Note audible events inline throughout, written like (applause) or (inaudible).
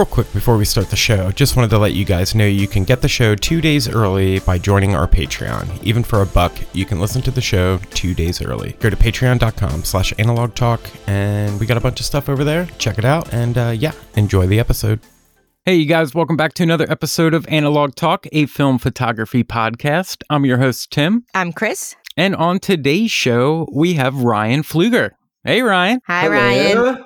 Real quick before we start the show, just wanted to let you guys know you can get the show two days early by joining our Patreon. Even for a buck, you can listen to the show two days early. Go to patreon.com slash analog talk, and we got a bunch of stuff over there. Check it out, and uh, yeah, enjoy the episode. Hey, you guys, welcome back to another episode of Analog Talk, a film photography podcast. I'm your host, Tim. I'm Chris. And on today's show, we have Ryan Pfluger. Hey, Ryan. Hi, Ryan.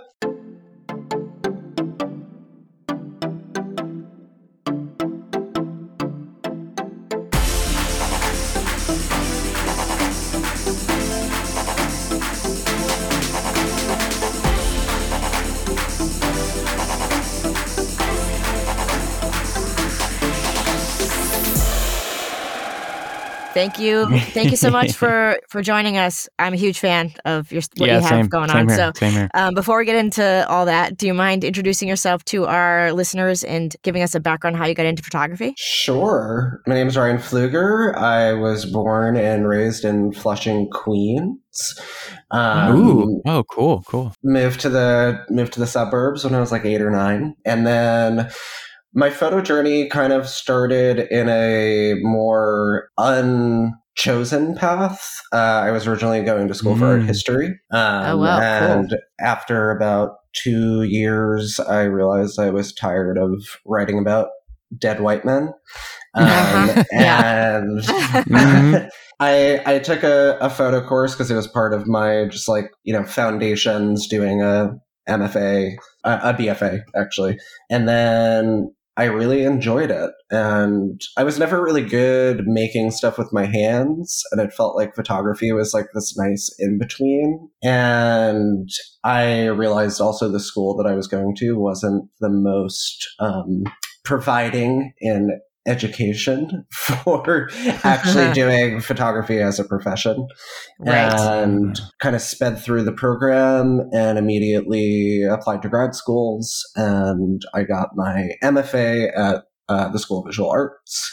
Thank you. Thank you so much (laughs) for for joining us. I'm a huge fan of your what Yeah, you have same- going same on. here, So, same here. um, before we get into all that, do you mind introducing yourself to our listeners and giving us a background how you got into photography? Sure. My name is Ryan Pfluger. I was born and raised in Flushing, Queens. Um, Ooh, oh, cool, cool. moved to the moved to the suburbs when I was like eight or nine, and then my photo journey kind of started in a more unchosen path. Uh, I was originally going to school for art Mm. history, um, Oh, wow, cool. and after about two years, I realized I was tired of writing about dead white men. (laughs) Um, Uh-huh. (laughs) Yeah. and (laughs) Mhm. I I took a, a photo course because it was part of my just like you know foundations doing a MFA a, a BFA actually, and then I really enjoyed it. And I was never really good making stuff with my hands, and it felt like photography was like this nice in between. And I realized also the school that I was going to wasn't the most um, providing in education (laughs) for (laughs) actually doing photography as a profession Right. and kind of sped through the program and immediately applied to grad schools and i got my mfa at uh, the school of visual arts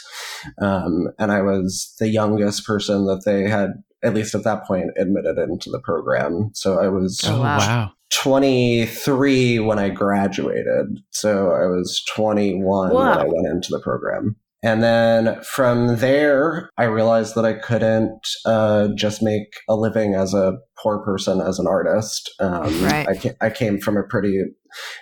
um, and i was the youngest person that they had at least at that point admitted into the program so i was Oh, wow. wow. 23 when I graduated. So I was 21 when I went into the program. And then from there, I realized that I couldn't uh, just make a living as a poor person, as an artist. Um, Right. I, ca- I came from a pretty,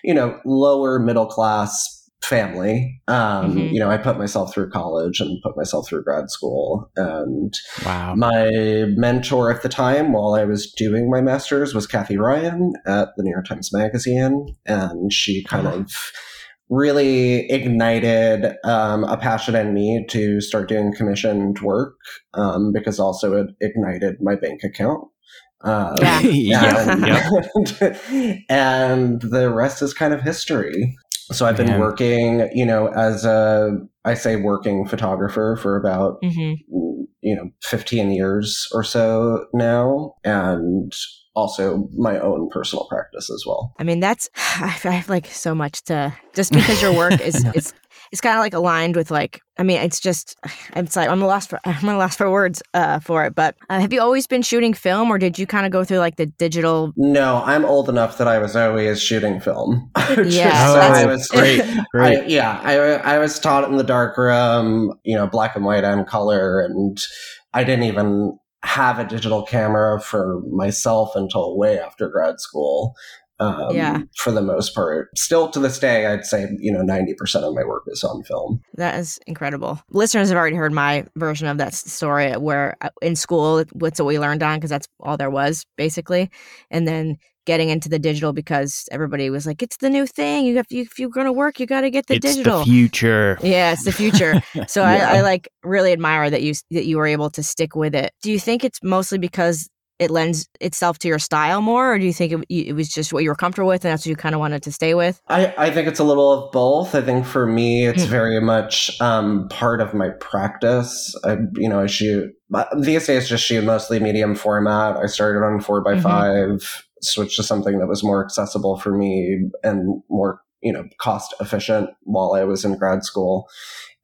you know, lower middle class family. Um, Mhm. You know, I put myself through college and put myself through grad school. And Wow. my mentor at the time, while I was doing my master's, was Kathy Ryan at the New York Times Magazine. And she kind Oh. of really ignited um, a passion in me to start doing commissioned work um, because also it ignited my bank account. Um, Yeah. (laughs) yeah. and, yeah. (laughs) and the rest is kind of history. So I've been Man. working, you know, as a, I say working photographer for about hmm you know 15 years or so now and also my own personal practice as well I mean, that's (sighs) I I have like so much to just because your work is (laughs) it's it's kind of like aligned with like I mean, it's just (sighs) it's like I'm lost for (laughs) I'm lost for words uh, for it. But uh, have you always been shooting film, or did you kind of go through like the digital? no i'm old enough that i was always shooting film (laughs) Just Yeah, so that's- I was, great, great. I, yeah I, I was taught in the dark room you know black and white and color and i didn't even have a digital camera for myself until way after grad school um, Yeah. for the most part still to this day i'd say you know 90% of my work is on film That is incredible. Listeners have already heard my version of that story where uh, in school, what's what we learned on because that's all there was basically, and then getting into the digital because everybody was like, it's the new thing. You have you, if you're going to work, you got to get the it's digital. The future. Yeah, it's the future. (laughs) so yeah. I, I like really admire that you that you were able to stick with it. Do you think it's mostly because it lends itself to your style more, or do you think it, it was just what you were comfortable with and that's what you kind of wanted to stay with? I, I think it's a little of both. I think for me, it's mm. very much um, part of my practice. I, you know, I shoot these days, just shoot mostly medium format. I started on 4 by mm-hmm. 5 switch to something that was more accessible for me and more you know cost efficient while i was in grad school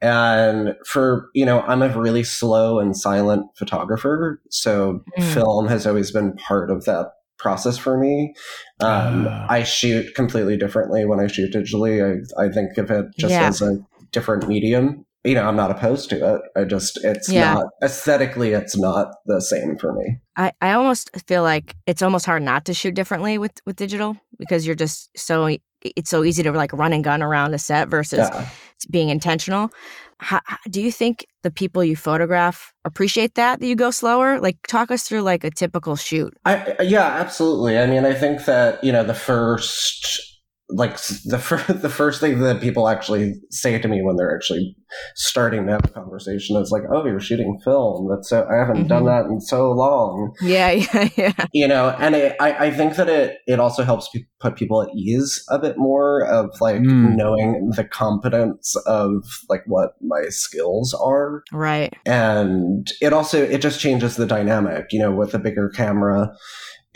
and for you know i'm a really slow and silent photographer so mm. film has always been part of that process for me um, uh. i shoot completely differently when i shoot digitally i, I think of it just yeah. as a different medium you know, I'm not opposed to it. I just, it's Yeah. not aesthetically, it's not the same for me. I, I almost feel like it's almost hard not to shoot differently with with digital because you're just so it's so easy to like run and gun around a set versus Yeah. being intentional. How, do you think the people you photograph appreciate that that you go slower? Like talk us through like a typical shoot. I, yeah, absolutely. I mean, I think that, you know, the first, like the first, (laughs) the first thing that people actually say to me when they're actually starting to have a conversation is like, "Oh, you're shooting film. That's so I haven't done Mhm. that in so long." Yeah, (laughs) yeah, yeah. you know and it, I, I think that it it also helps pe- put people at ease a bit more of like Mm. knowing the competence of like what my skills are Right. and it also it just changes the dynamic you know with a bigger camera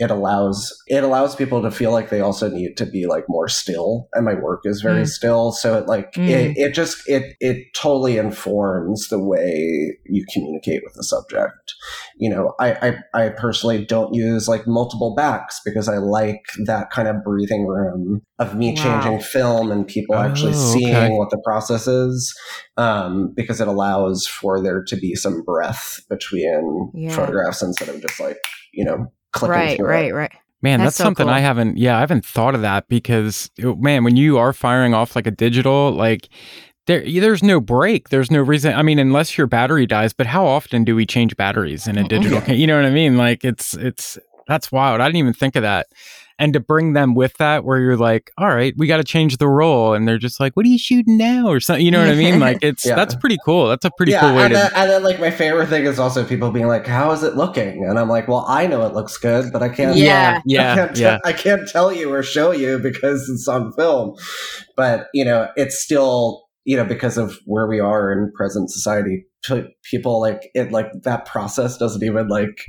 it allows it allows people to feel like they also need to be like more still and my work is very Mm. still so it like Mm. it, it just it it totally informs the way you communicate with the subject you know I, I i personally don't use like multiple backs because i like that kind of breathing room of me Wow. changing film and people actually Oh, seeing okay. what the process is um, because it allows for there to be some breath between Yeah. photographs instead of just like you know clicking Right, through right, it. right. Man, That's that's, so something cool. I haven't. Yeah, I haven't thought of that because man, when you are firing off like a digital, like there, there's no break. There's no reason. I mean, unless your battery dies. But how often do we change batteries in a digital? Yeah. ca- You know what I mean? Like it's it's that's wild. I didn't even think of that. And to bring them with that, where you're like, all right, we got to change the role and they're just like, what are you shooting now, or something? You know what I mean? Like it's (laughs) Yeah. that's pretty cool. That's a pretty yeah, cool way and, to. then, and then like my favorite thing is also people being like, "How is it looking?" And I'm like, "Well, I know it looks good, but I can't. Yeah. (laughs) I yeah, can't, yeah. I can't tell you or show you because it's on film. But you know, it's still you know because of where we are in present society. People like it like that process doesn't even like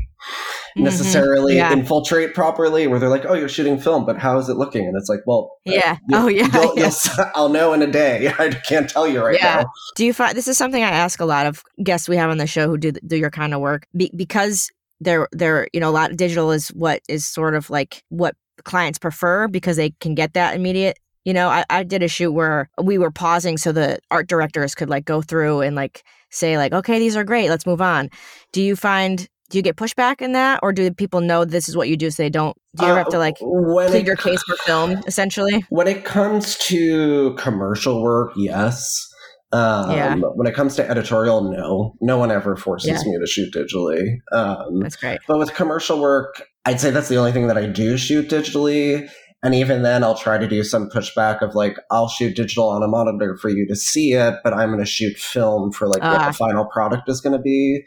Mhm. necessarily Yeah. infiltrate properly. Where they're like, "Oh, you're shooting film, but how is it looking?" And it's like, "Well, Yeah. you- Oh, yeah, (laughs) you'll- yeah. you'll- (laughs) I'll know in a day. (laughs) I can't tell you right Yeah. now." Do you find this is something I ask a lot of guests we have on the show who do do your kind of work Be, because they're they're you know a lot of digital is what is sort of like what clients prefer because they can get that immediate. You know, I, I did a shoot where we were pausing so the art directors could like go through and like say like, okay, these are great, let's move on. Do you find do you get pushback in that, or do people know this is what you do so they don't? Do you ever have to like Uh, when plead it your case for film essentially? When it comes to commercial work, yes. Um, Yeah. When it comes to editorial, no. No one ever forces Yeah. me to shoot digitally. Um, That's great. but with commercial work, I'd say that's the only thing that I do shoot digitally. And even then, I'll try to do some pushback of like, I'll shoot digital on a monitor for you to see it, but I'm going to shoot film for like what Ah. the final product is going to be.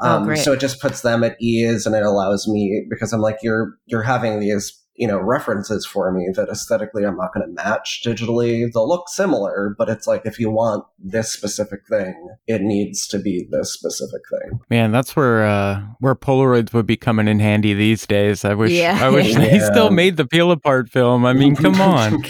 Oh, Um, great. so it just puts them at ease, and it allows me because I'm like, you're you're having these you know references for me that aesthetically I'm not going to match digitally. They'll look similar, but it's like if you want this specific thing, it needs to be this specific thing. Man, that's where uh, where Polaroids would be coming in handy these days. I wish Yeah. I wish (laughs) they still made the peel apart film. I mean, come (laughs) on.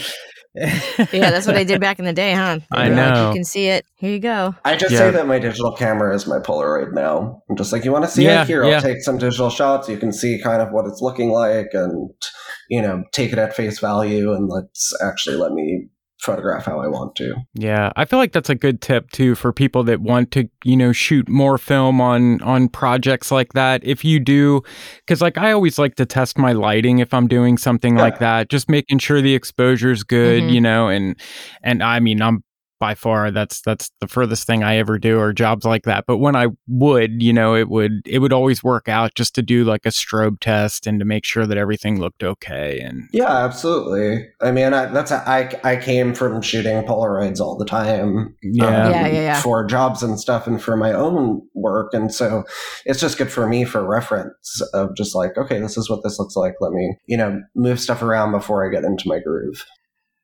Yeah, that's what they did back in the day, huh? They (laughs) I were like, know. you can see it. Here you go. I just Yeah. say that my digital camera is my Polaroid now. I'm just like, you want to see Yeah, it here? yeah. I'll take some digital shots. You can see kind of what it's looking like, and you know, take it at face value, and let's actually let me photograph how I want to. Yeah, I feel like that's a good tip too for people that want to, you know, shoot more film on on projects like that. If you do cuz like I always like to test my lighting if I'm doing something Yeah. like that, just making sure the exposure's good, Mhm. you know, and and I mean, I'm by far that's that's the furthest thing I ever do or jobs like that. But when I would, you know, it would it would always work out just to do like a strobe test and to make sure that everything looked okay and Yeah, absolutely. I mean, I, that's I I came from shooting Polaroids all the time. yeah. Yeah, yeah, yeah. For jobs and stuff, and for my own work, and so it's just good for me for reference of just like, okay, this is what this looks like. Let me, you know, move stuff around before I get into my groove.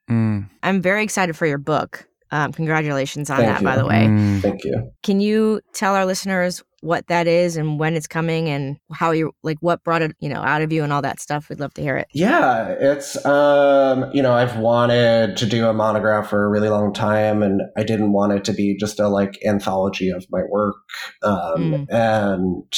Mm, I'm very excited for your book. Um, congratulations on Thank that, you. by the way. mm. Thank you. Can you tell our listeners what that is and when it's coming and how you like what brought it, you know, out of you and all that stuff? We'd love to hear it. Yeah, it's um, you know, I've wanted to do a monograph for a really long time and I didn't want it to be just a like anthology of my work. Um Mm. and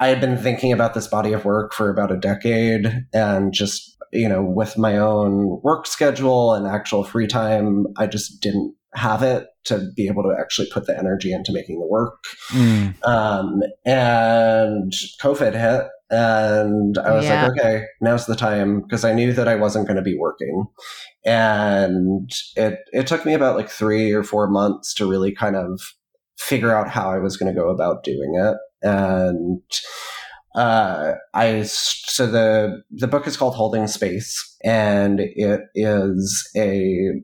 I had been thinking about this body of work for about a decade and just, you know, with my own work schedule and actual free time, I just didn't have it to be able to actually put the energy into making the work. Mm. Um, and COVID hit, and I was Yeah. like, okay, now's the time because I knew that I wasn't going to be working. And it it took me about like three or four months to really kind of figure out how I was going to go about doing it. And uh, I so the the book is called Holding Space, and it is a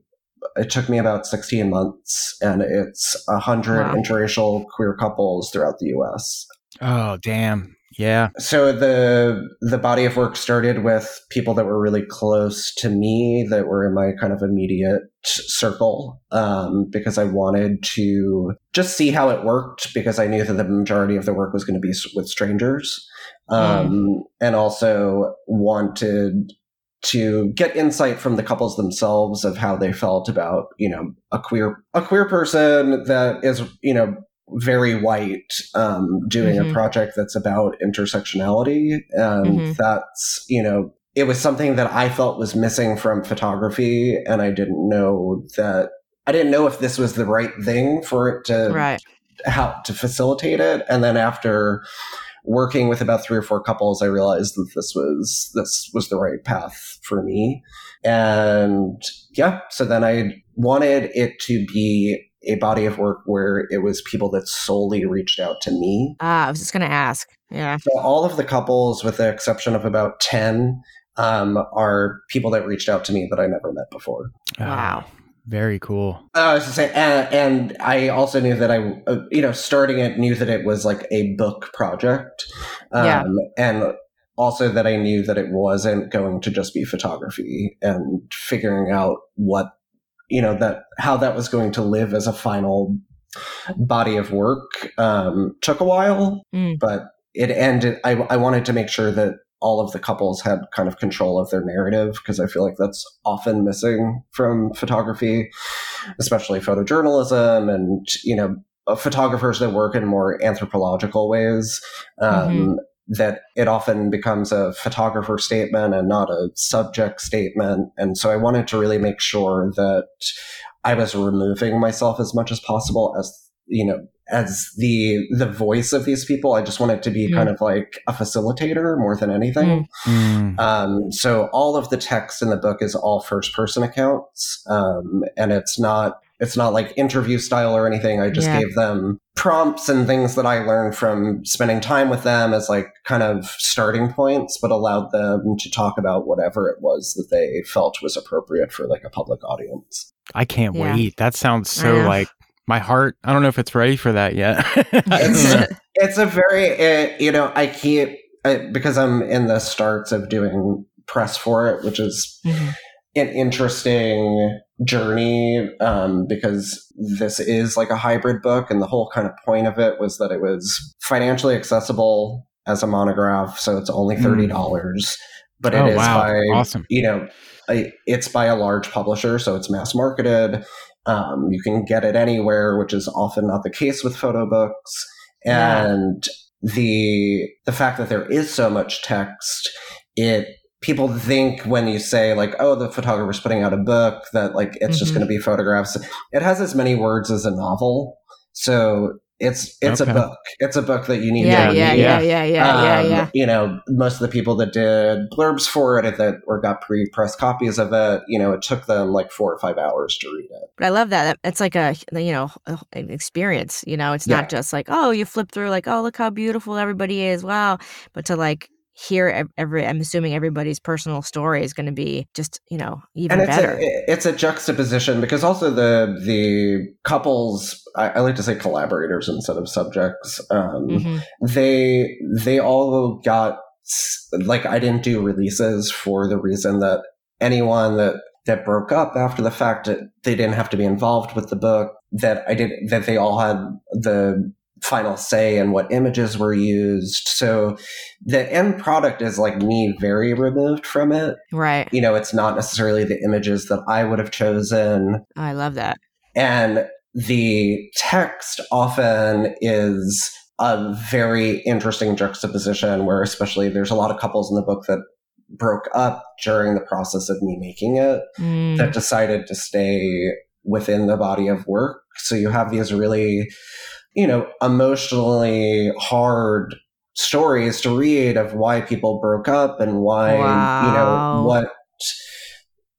it took me about 16 months and it's a hundred Wow. interracial queer couples throughout the US. Oh, damn. Yeah. So the the body of work started with people that were really close to me that were in my kind of immediate circle um, because I wanted to just see how it worked because I knew that the majority of the work was going to be with strangers um, and also wanted to get insight from the couples themselves of how they felt about you know a queer a queer person that is you know very white um, doing a Mhm. project that's about intersectionality and Mhm. that's you know it was something that i felt was missing from photography and i didn't know that i didn't know if this was the right thing for it to Right. how to facilitate it and then after working with about three or four couples i realized that this was this was the right path for me and yeah so then i wanted it to be a body of work where it was people that solely reached out to me Ah, I was just gonna ask. Yeah. so all of the couples with the exception of about 10 um, are people that reached out to me that i never met before Wow. Very cool. Uh, I was to say, and, and I also knew that I, uh, you know, starting it, knew that it was like a book project, um, Yeah. and also that I knew that it wasn't going to just be photography and figuring out what, you know, that how that was going to live as a final body of work um, took a while, Mm. but it ended. I, I wanted to make sure that all of the couples had kind of control of their narrative because I feel like that's often missing from photography, especially photojournalism and, you know, uh, photographers that work in more anthropological ways. Um, That it often becomes a photographer statement and not a subject statement. And so I wanted to really make sure that I was removing myself as much as possible as, you know, as the the voice of these people. I just wanted to be Mm. kind of like a facilitator more than anything. Mm. Um, so all of the text in the book is all first person accounts, um, and it's not it's not like interview style or anything. I just Yeah. gave them prompts and things that I learned from spending time with them as like kind of starting points, but allowed them to talk about whatever it was that they felt was appropriate for like a public audience. I can't Yeah. wait. That sounds so like my heart. I don't know if it's ready for that yet. It's- (laughs) it's a very uh, you know I keep uh, because I'm in the starts of doing press for it, which is Mhm. an interesting journey um, because this is like a hybrid book, and the whole kind of point of it was that it was financially accessible as a monograph, so it's only thirty dollars, but it Oh, is wow. by Awesome. you know I- it's by a large publisher, so it's mass marketed. Um, you can get it anywhere, which is often not the case with photo books. Yeah. And the the fact that there is so much text, it people think when you say like, oh, the photographer's putting out a book that like it's just Mhm. going to be photographs. It has as many words as a novel, so it's it's Okay. a book. It's a book that you need Yeah, to yeah, read. yeah, yeah, yeah, yeah, Um, yeah. You know, most of the people that did blurbs for it that or got pre-press copies of it, you know, it took them like four or five hours to read it. But I love that. It's like a you know an experience. You know, it's Yeah. not just like oh you flip through like oh look how beautiful everybody is wow, but to like hear every I'm assuming everybody's personal story is going to be just you know even and it's better. a, it's a juxtaposition because also the the couples I, I like to say collaborators instead of subjects um, Mhm. they they all got like I didn't do releases for the reason that anyone that that broke up after the fact that they didn't have to be involved with the book that I did that they all had the final say in what images were used so the end product is like me very removed from it Right. you know it's not necessarily the images that I would have chosen I love that. and the text often is a very interesting juxtaposition where especially there's a lot of couples in the book that broke up during the process of me making it Mm. that decided to stay within the body of work. So you have these really, you know, emotionally hard stories to read of why people broke up and why, you know, what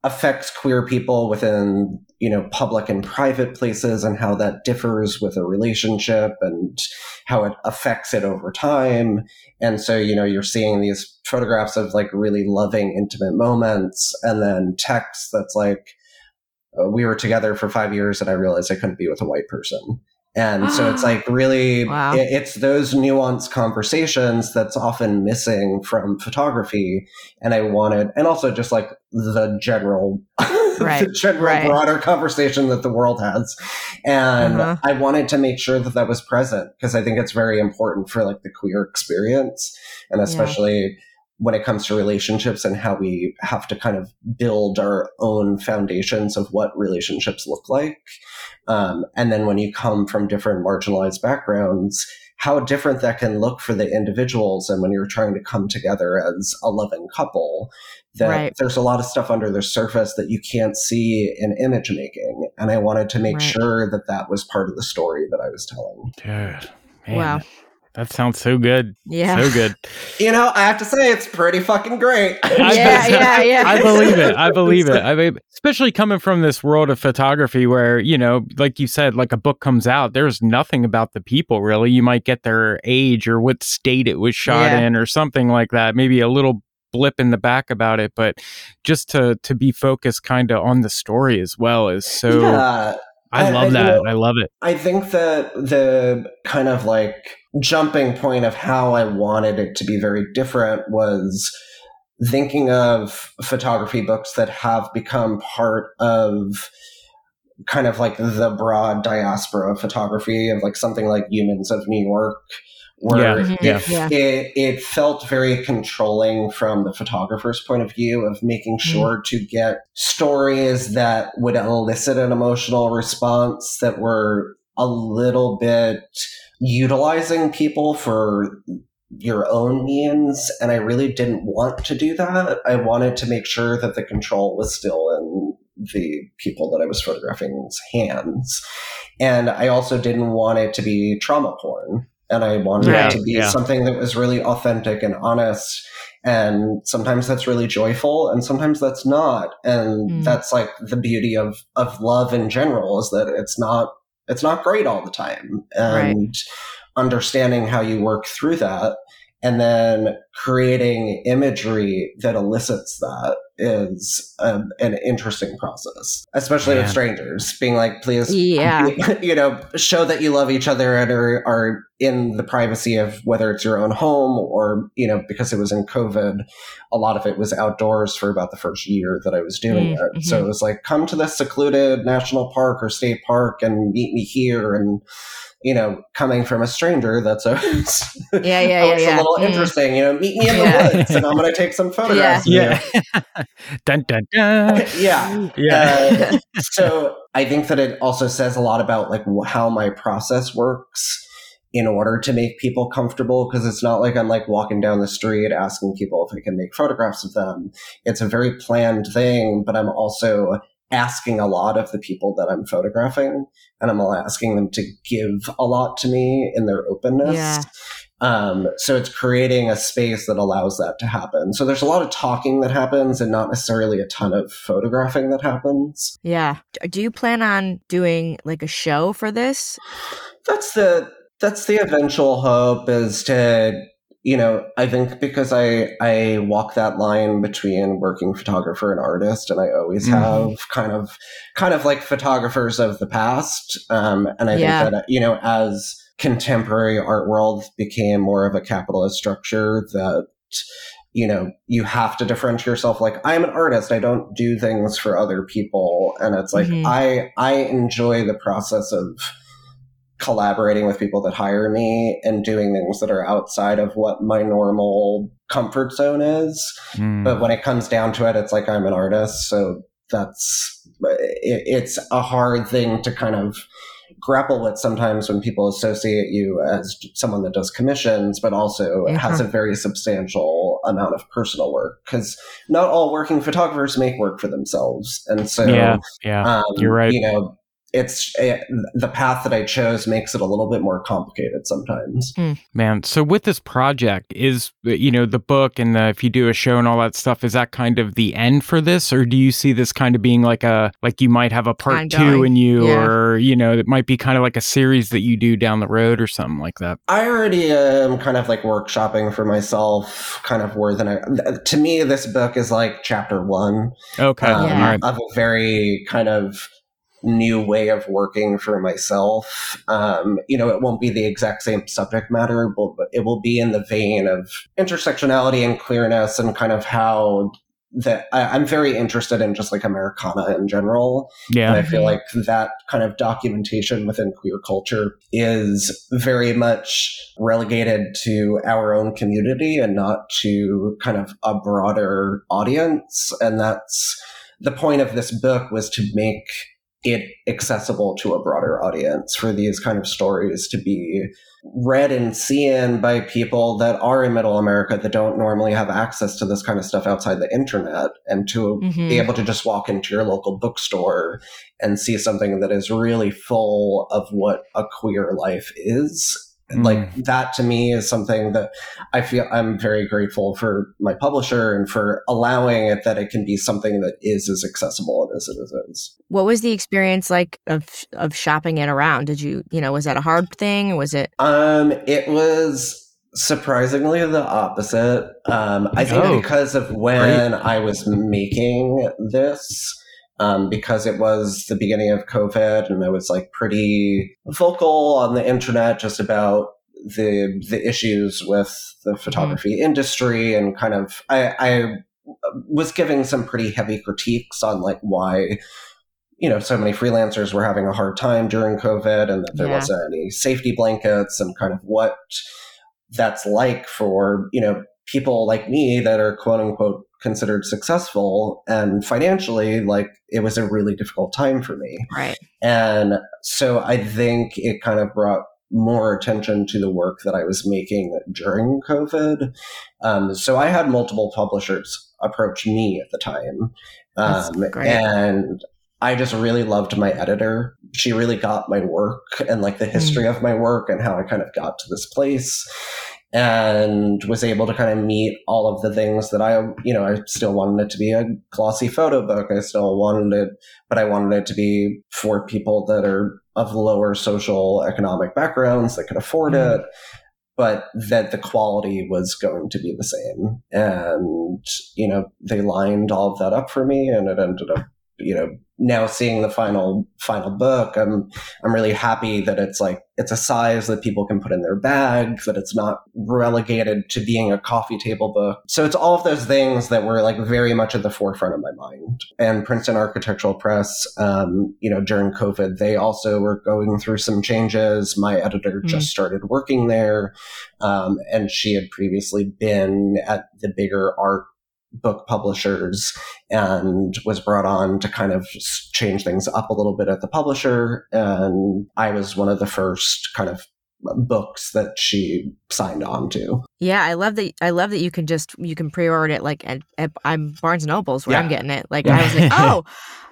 affects queer people within, you know, public and private places and how that differs with a relationship and how it affects it over time. And so, you know, you're seeing these photographs of like really loving, intimate moments and then text that's like, uh, we were together for five years and I realized I couldn't be with a white person. And so it's like (gasps) really, Wow. it- it's those nuanced conversations that's often missing from photography. And I wanted, and also just like the general, (laughs) Right, the general right. broader conversation that the world has. And Uh-huh. I wanted to make sure that that was present because I think it's very important for like the queer experience and especially when it comes to relationships and how we have to kind of build our own foundations of what relationships look like. Um, and then when you come from different marginalized backgrounds, how different that can look for the individuals. And when you're trying to come together as a loving couple, that Right. there's a lot of stuff under the surface that you can't see in image making. And I wanted to make Right. sure that that was part of the story that I was telling. Dude, man, Wow. That sounds so good. Yeah. So good. (laughs) You know, I have to say, it's pretty fucking great. (laughs) I Yeah, yeah, yeah. I believe it. I (laughs) believe it. I mean, especially coming from this world of photography where, you know, like you said, like a book comes out, there's nothing about the people really. You might get their age or what state it was shot Yeah. in or something like that. Maybe a little blip in the back about it, but just to to be focused kind of on the story as well is so yeah. I I- love I- that. you know- I love it. I think that the kind of like jumping point of how I wanted it to be very different was thinking of photography books that have become part of kind of like the broad diaspora of photography of like something like Humans of New York where Yeah, it, yeah. Yeah. it it felt very controlling from the photographer's point of view of making mm. sure to get stories that would elicit an emotional response that were a little bit utilizing people for your own means and i really didn't want to do that. I wanted to make sure that the control was still in the people that i was photographing's hands. And i also didn't want it to be trauma porn and i wanted Right, it to be yeah. something that was really authentic and honest and sometimes that's really joyful and sometimes that's not and Mm. that's like the beauty of of love in general is that it's not it's not great all the time and understanding how you work through that and then creating imagery that elicits that is um, an interesting process especially with strangers being like please Yeah. (laughs) you know show that you love each other and are, are in the privacy of whether it's your own home or you know because it was in covid a lot of it was outdoors for about the first year that i was doing Mm, it. So it was like come to this secluded national park or state park and meet me here and you know coming from a stranger that's always (laughs) Yeah, yeah, yeah, always yeah. a little Mm. interesting you know meet me in the Yeah. woods and i'm going to take some photographs of Yeah. (laughs) dun dun dun. (laughs) yeah Yeah. uh, so I think that it also says a lot about like how my process works in order to make people comfortable because it's not like I'm like walking down the street asking people if I can make photographs of them. It's a very planned thing, but I'm also asking a lot of the people that I'm photographing and I'm asking them to give a lot to me in their openness. Yeah. Um, so it's creating a space that allows that to happen. So there's a lot of talking that happens and not necessarily a ton of photographing that happens. Yeah. Do you plan on doing like a show for this? That's the that's the eventual hope is to you know I think because I I walk that line between working photographer and artist and I always Mhm. have kind of kind of like photographers of the past um, and I Yeah. think that you know as contemporary art world became more of a capitalist structure that you know you have to differentiate yourself like i'm an artist i don't do things for other people and it's like Mhm. i i enjoy the process of collaborating with people that hire me and doing things that are outside of what my normal comfort zone is Mm. but when it comes down to it it's like i'm an artist so that's it, it's a hard thing to kind of grapple with sometimes when people associate you as someone that does commissions, but also Mhm. has a very substantial amount of personal work. Because not all working photographers make work for themselves, and so yeah, yeah. um, you're right. You know, it's eh, the path that I chose makes it a little bit more complicated sometimes. Man, so with this project, is you know the book and the, if you do a show and all that stuff, is that kind of the end for this, or do you see this kind of being like a like you might have a part two Ongoing. in you, Yeah. or you know it might be kind of like a series that you do down the road or something like that? I already am kind of like workshopping for myself, kind of more than I. To me, this book is like chapter one Okay, um, Yeah. all right. of a very kind of new way of working for myself. Um, you know, it won't be the exact same subject matter, but but it will be in the vein of intersectionality and queerness and kind of how that I, I'm very interested in just like Americana in general. And Yeah, I feel Mhm. like that kind of documentation within queer culture is very much relegated to our own community and not to kind of a broader audience. And that's the point of this book was to make it accessible to a broader audience for these kind of stories to be read and seen by people that are in middle America that don't normally have access to this kind of stuff outside the internet and to Mhm. be able to just walk into your local bookstore and see something that is really full of what a queer life is. Mm. Like that to me is something that I feel I'm very grateful for my publisher and for allowing it that it can be something that is as accessible as it is. What was the experience like of of shopping it around? Did you, you know, was that a hard thing? Was it Um, it was surprisingly the opposite. Um, I think Oh, because of when I was making this, um, because it was the beginning of COVID, and I was like pretty vocal on the internet just about the the issues with the photography industry, and kind of I, I was giving some pretty heavy critiques on like why you know, so many freelancers were having a hard time during COVID and that there Yeah. wasn't any safety blankets and kind of what that's like for, you know, people like me that are quote unquote considered successful and financially, like it was a really difficult time for me. right? And so I think it kind of brought more attention to the work that I was making during COVID. Um, so I had multiple publishers approach me at the time. Um, and I just really loved my editor. She really got my work and like the history of my work and how I kind of got to this place and was able to kind of meet all of the things that I, you know, I still wanted it to be a glossy photo book. I still wanted it, but I wanted it to be for people that are of lower social economic backgrounds that could afford Mhm. it, but that the quality was going to be the same. And, you know, they lined all of that up for me and it ended up, you know, now seeing the final final book, I'm I'm really happy that it's like it's a size that people can put in their bag, that it's not relegated to being a coffee table book. So it's all of those things that were like very much at the forefront of my mind. And Princeton Architectural Press, um, you know, during COVID, they also were going through some changes. My editor Mm. just started working there, um, and she had previously been at the bigger art book publishers and was brought on to kind of change things up a little bit at the publisher. And I was one of the first kind of books that she signed on to. Yeah, I love that. I love that you can just you can pre-order it like at, at I'm Barnes and Nobles where Yeah. I'm getting it. Like Yeah. I was like, (laughs) oh,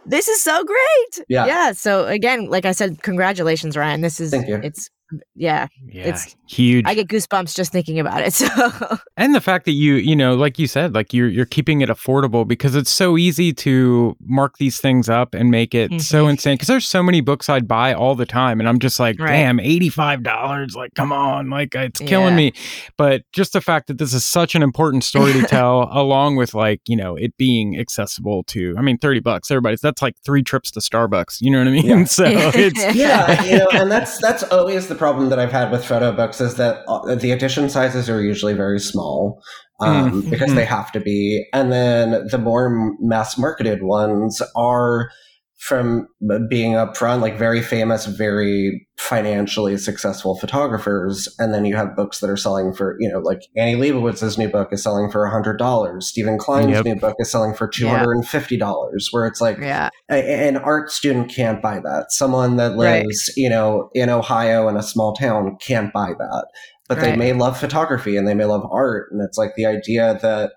this is so great. Yeah. yeah. So again, like I said, congratulations, Ryan. This is Thank you. it's yeah. Yeah, It's- huge. I get goosebumps just thinking about it. (laughs) So and the fact that you, you know, like you said, like you're you're keeping it affordable because it's so easy to mark these things up and make it so Mhm. insane. Because there's so many books I'd buy all the time, and I'm just like, Right. damn, eighty five dollars, like, come on, like it's killing Yeah. me. But just the fact that this is such an important story to (laughs) tell, along with like you know it being accessible to, I mean, thirty bucks, everybody's that's like three trips to Starbucks. You know what I (laughs) mean? Yeah. So it's yeah, you know, and that's that's always the problem that I've had with photo books is that uh, the edition sizes are usually very small um, Mm. because they have to be, and then the more mass marketed ones are from being upfront, like very famous, very financially successful photographers. And then you have books that are selling for, you know, like Annie Leibovitz's new book is selling for $100. Steven Klein's yep. new book is selling for $250, yeah. where it's like yeah. a, an art student can't buy that. Someone that lives, right. you know, in Ohio in a small town can't buy that. But right. they may love photography and they may love art. And it's like the idea that,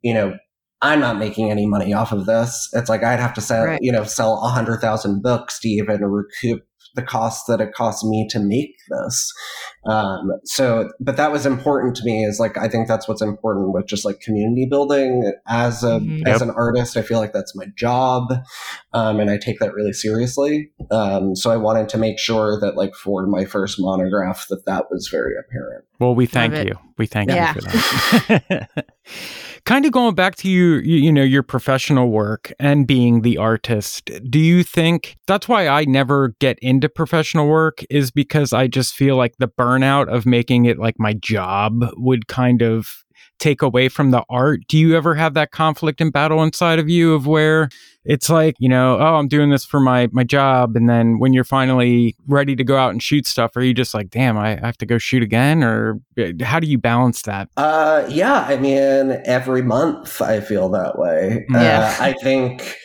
you know, I'm not making any money off of this. It's like I'd have to sell, right. you know, sell a hundred thousand books to even recoup the cost that it cost me to make this. Um, so, but that was important to me is like, I think that's what's important with just like community building as a, mm-hmm. as yep. an artist. I feel like that's my job. Um, and I take that really seriously. Um, so I wanted to make sure that like for my first monograph that that was very apparent. Well, we thank you. We thank yeah. you for that. (laughs) kind of going back to you, you know, your professional work and being the artist, do you think that's why I never get into professional work is because I just feel like the burnout of making it like my job would kind of take away from the art. Do you ever have that conflict and battle inside of you of where it's like, you know, oh, I'm doing this for my my job and then when you're finally ready to go out and shoot stuff, are you just like, damn, I have to go shoot again or uh, how do you balance that? Uh yeah, I mean, every month I feel that way. Mm. Yeah. Uh, I think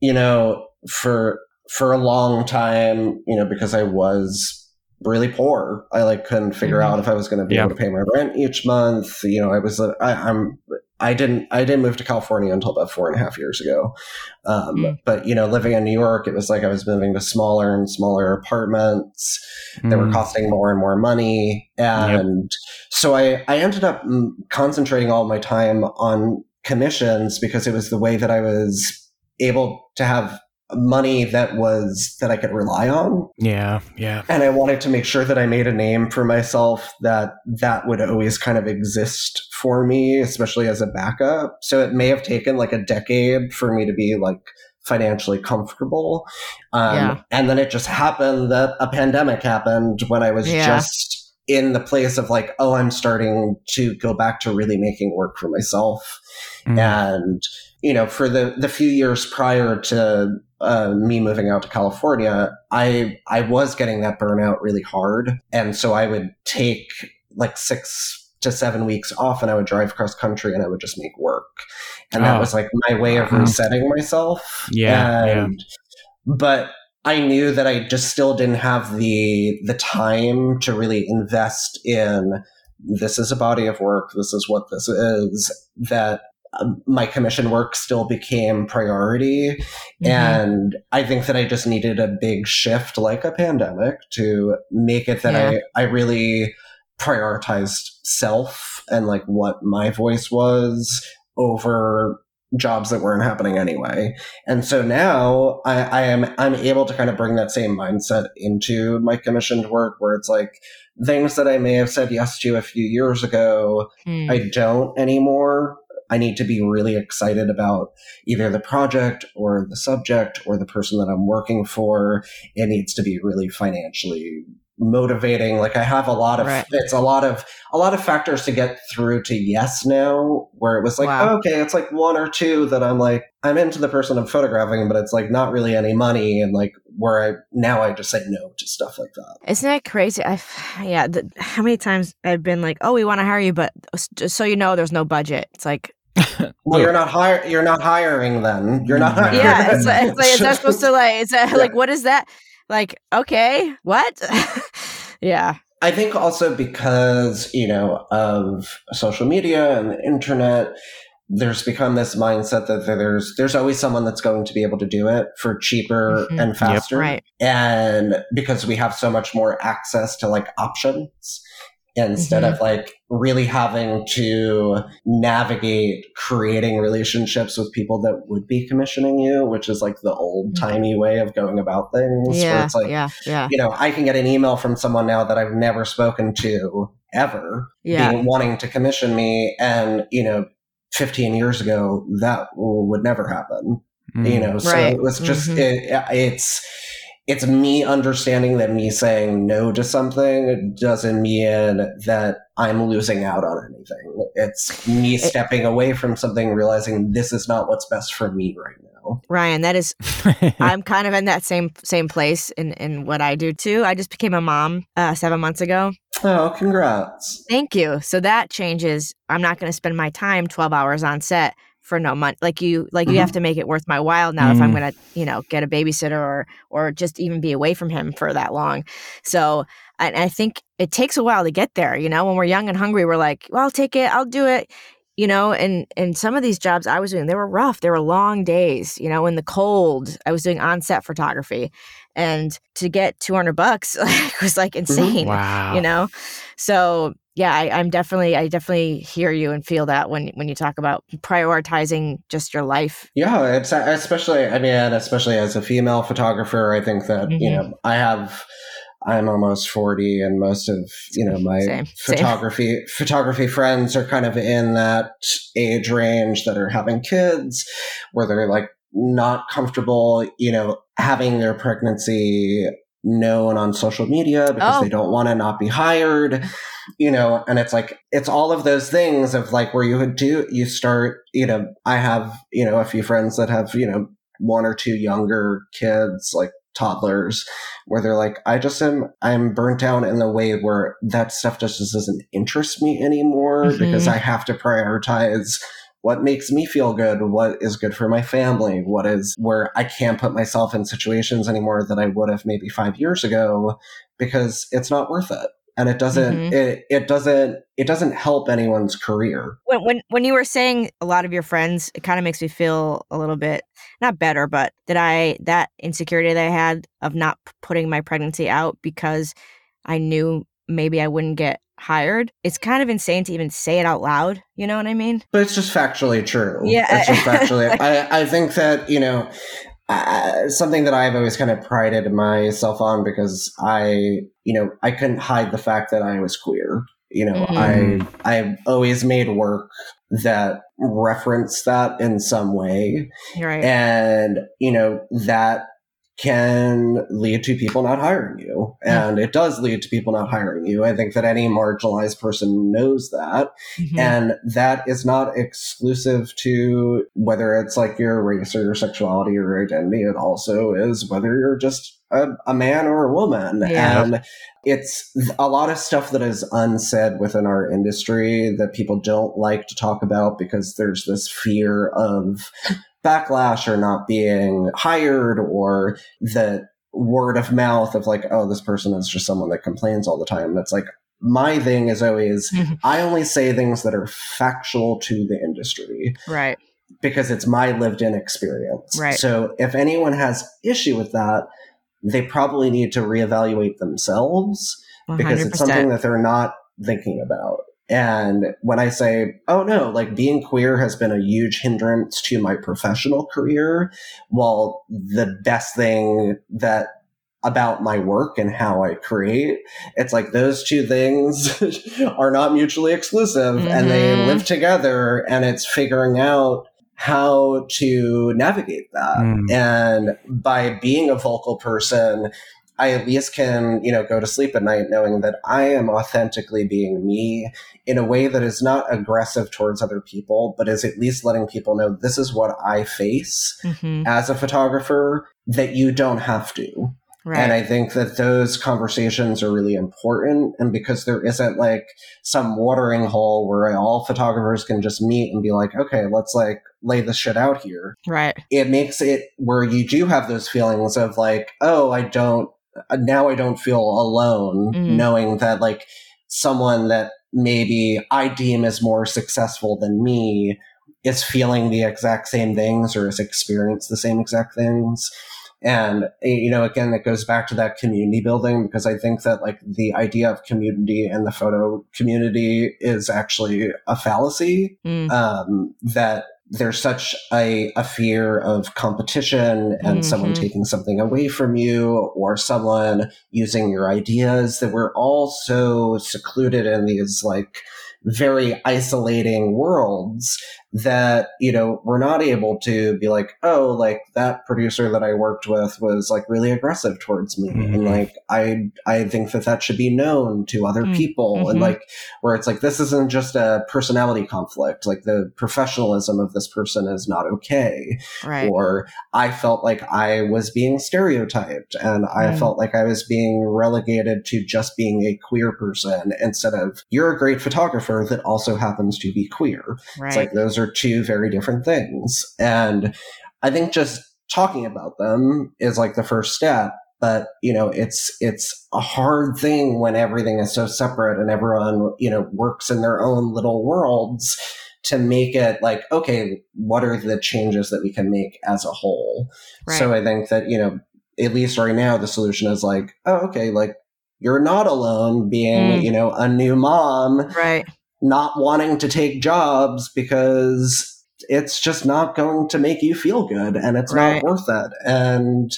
you know, for for a long time, you know, because I was really poor. I like couldn't figure mm-hmm. out if I was going to be able to pay my rent each month. You know, I was I, I'm I didn't I didn't move to California until about four and a half years ago. Um, mm. But you know, living in New York, it was like I was moving to smaller and smaller apartments mm. that were mm. costing more and more money, and yep. so I I ended up mm, concentrating all my time on commissions because it was the way that I was able to have money that was that I could rely on. Yeah, yeah. And I wanted to make sure that I made a name for myself that that would always kind of exist for me, especially as a backup. So it may have taken like a decade for me to be like financially comfortable. Um, yeah. and then it just happened that a pandemic happened when I was yeah. just in the place of like, oh, I'm starting to go back to really making work for myself. Mm. And you know, for the the few years prior to uh, me moving out to California, I I was getting that burnout really hard, and so I would take like six to seven weeks off, and I would drive cross country, and I would just make work, and that oh. was like my way of resetting myself. Yeah, and, yeah. but I knew that I just still didn't have the the time to really invest in this is a body of work. This is what this is. That um, my commission work still became priority. Mm-hmm. And I think that I just needed a big shift like a pandemic to make it that yeah. I, I really prioritized self and like what my voice was over jobs that weren't happening anyway. And so now I, I am I'm able to kind of bring that same mindset into my commissioned work where it's like things that I may have said yes to a few years ago, hmm. I don't anymore. I need to be really excited about either the project or the subject or the person that I'm working for. It needs to be really financially motivating like i have a lot of right. it's a lot of a lot of factors to get through to yes now where it was like wow. okay it's like one or two that i'm like i'm into the person i'm photographing but it's like not really any money and like where i now i just say no to stuff like that isn't that crazy i yeah the, how many times i've been like oh we want to hire you but just so you know there's no budget it's like (laughs) well, you're not hiring. You're not hiring. Then you're not. Mm, hiring. Yeah, it's like, it's like is that supposed to like? Is that yeah. like what is that? Like okay, what? (laughs) yeah. I think also because you know of social media and the internet, there's become this mindset that there's there's always someone that's going to be able to do it for cheaper mm-hmm. and faster, yep, right? And because we have so much more access to like options, instead mm-hmm. of like really having to navigate creating relationships with people that would be commissioning you, which is like the old timey mm-hmm. way of going about things. Yeah, where it's like, yeah, yeah. you know, I can get an email from someone now that I've never spoken to ever, yeah. being, wanting to commission me. And, you know, 15 years ago, that would never happen. Mm. You know, so right. it was just, mm-hmm. it, it's, it's me understanding that me saying no to something doesn't mean that I'm losing out on anything. It's me stepping away from something, realizing this is not what's best for me right now. Ryan, that is, (laughs) I'm kind of in that same same place in in what I do too. I just became a mom uh, seven months ago. Oh, congrats! Thank you. So that changes. I'm not going to spend my time 12 hours on set for no money like you like mm-hmm. you have to make it worth my while now mm. if i'm mm. gonna you know get a babysitter or or just even be away from him for that long so I, I think it takes a while to get there you know when we're young and hungry we're like well i'll take it i'll do it you know and and some of these jobs i was doing they were rough they were long days you know in the cold i was doing on-set photography and to get 200 bucks (laughs) like, was like mm-hmm. insane wow. you know so yeah, I, am definitely I definitely hear you and feel that when when you talk about prioritizing just your life. Yeah, it's especially I mean, especially as a female photographer, I think that mm-hmm. you know I have. I'm almost 40 and most of, you know, my Same. photography Same. photography friends are kind of in that age range that are having kids where they're like not comfortable, you know, having their pregnancy known on social media because oh. they don't want to not be hired you know and it's like it's all of those things of like where you would do you start you know i have you know a few friends that have you know one or two younger kids like toddlers where they're like i just am i'm burnt out in the way where that stuff just doesn't interest me anymore mm-hmm. because i have to prioritize what makes me feel good, what is good for my family, what is where I can't put myself in situations anymore that I would have maybe five years ago because it's not worth it. And it doesn't mm-hmm. it, it doesn't it doesn't help anyone's career. When when when you were saying a lot of your friends, it kind of makes me feel a little bit not better, but that I that insecurity that I had of not putting my pregnancy out because I knew maybe I wouldn't get hired. It's kind of insane to even say it out loud. You know what I mean? But it's just factually true. Yeah. It's just factually. (laughs) I, I think that, you know, uh, something that I've always kind of prided myself on because I, you know, I couldn't hide the fact that I was queer. You know, mm-hmm. I I've always made work that referenced that in some way. Right. And, you know, that can lead to people not hiring you. And it does lead to people not hiring you. I think that any marginalized person knows that. Mm-hmm. And that is not exclusive to whether it's like your race or your sexuality or your identity. It also is whether you're just a, a man or a woman. Yeah. And it's a lot of stuff that is unsaid within our industry that people don't like to talk about because there's this fear of backlash or not being hired or the word of mouth of like, oh, this person is just someone that complains all the time. That's like, my thing is always, I only say things that are factual to the industry. Right. Because it's my lived in experience. Right. So if anyone has issue with that, they probably need to reevaluate themselves 100%. because it's something that they're not thinking about. And when I say, oh no, like being queer has been a huge hindrance to my professional career, well, the best thing that about my work and how I create, it's like those two things (laughs) are not mutually exclusive mm-hmm. and they mm-hmm. live together and it's figuring out how to navigate that. Mm. And by being a vocal person, I at least can, you know, go to sleep at night knowing that I am authentically being me in a way that is not aggressive towards other people, but is at least letting people know this is what I face mm-hmm. as a photographer that you don't have to. Right. And I think that those conversations are really important. And because there isn't like some watering hole where all photographers can just meet and be like, okay, let's like lay this shit out here. Right. It makes it where you do have those feelings of like, oh, I don't now I don't feel alone mm-hmm. knowing that like someone that maybe I deem as more successful than me is feeling the exact same things or has experienced the same exact things. And, you know, again, it goes back to that community building because I think that like the idea of community and the photo community is actually a fallacy. Mm. Um, that there's such a, a fear of competition and mm-hmm. someone taking something away from you or someone using your ideas that we're all so secluded in these like very isolating worlds that you know we're not able to be like oh like that producer that i worked with was like really aggressive towards me mm-hmm. and like i i think that that should be known to other mm-hmm. people and like where it's like this isn't just a personality conflict like the professionalism of this person is not okay right. or i felt like i was being stereotyped and i mm. felt like i was being relegated to just being a queer person instead of you're a great photographer that also happens to be queer right. it's like those are two very different things. And I think just talking about them is like the first step but you know it's it's a hard thing when everything is so separate and everyone you know works in their own little worlds to make it like okay what are the changes that we can make as a whole right. so i think that you know at least right now the solution is like oh okay like you're not alone being mm. you know a new mom right not wanting to take jobs because it's just not going to make you feel good and it's right. not worth it. And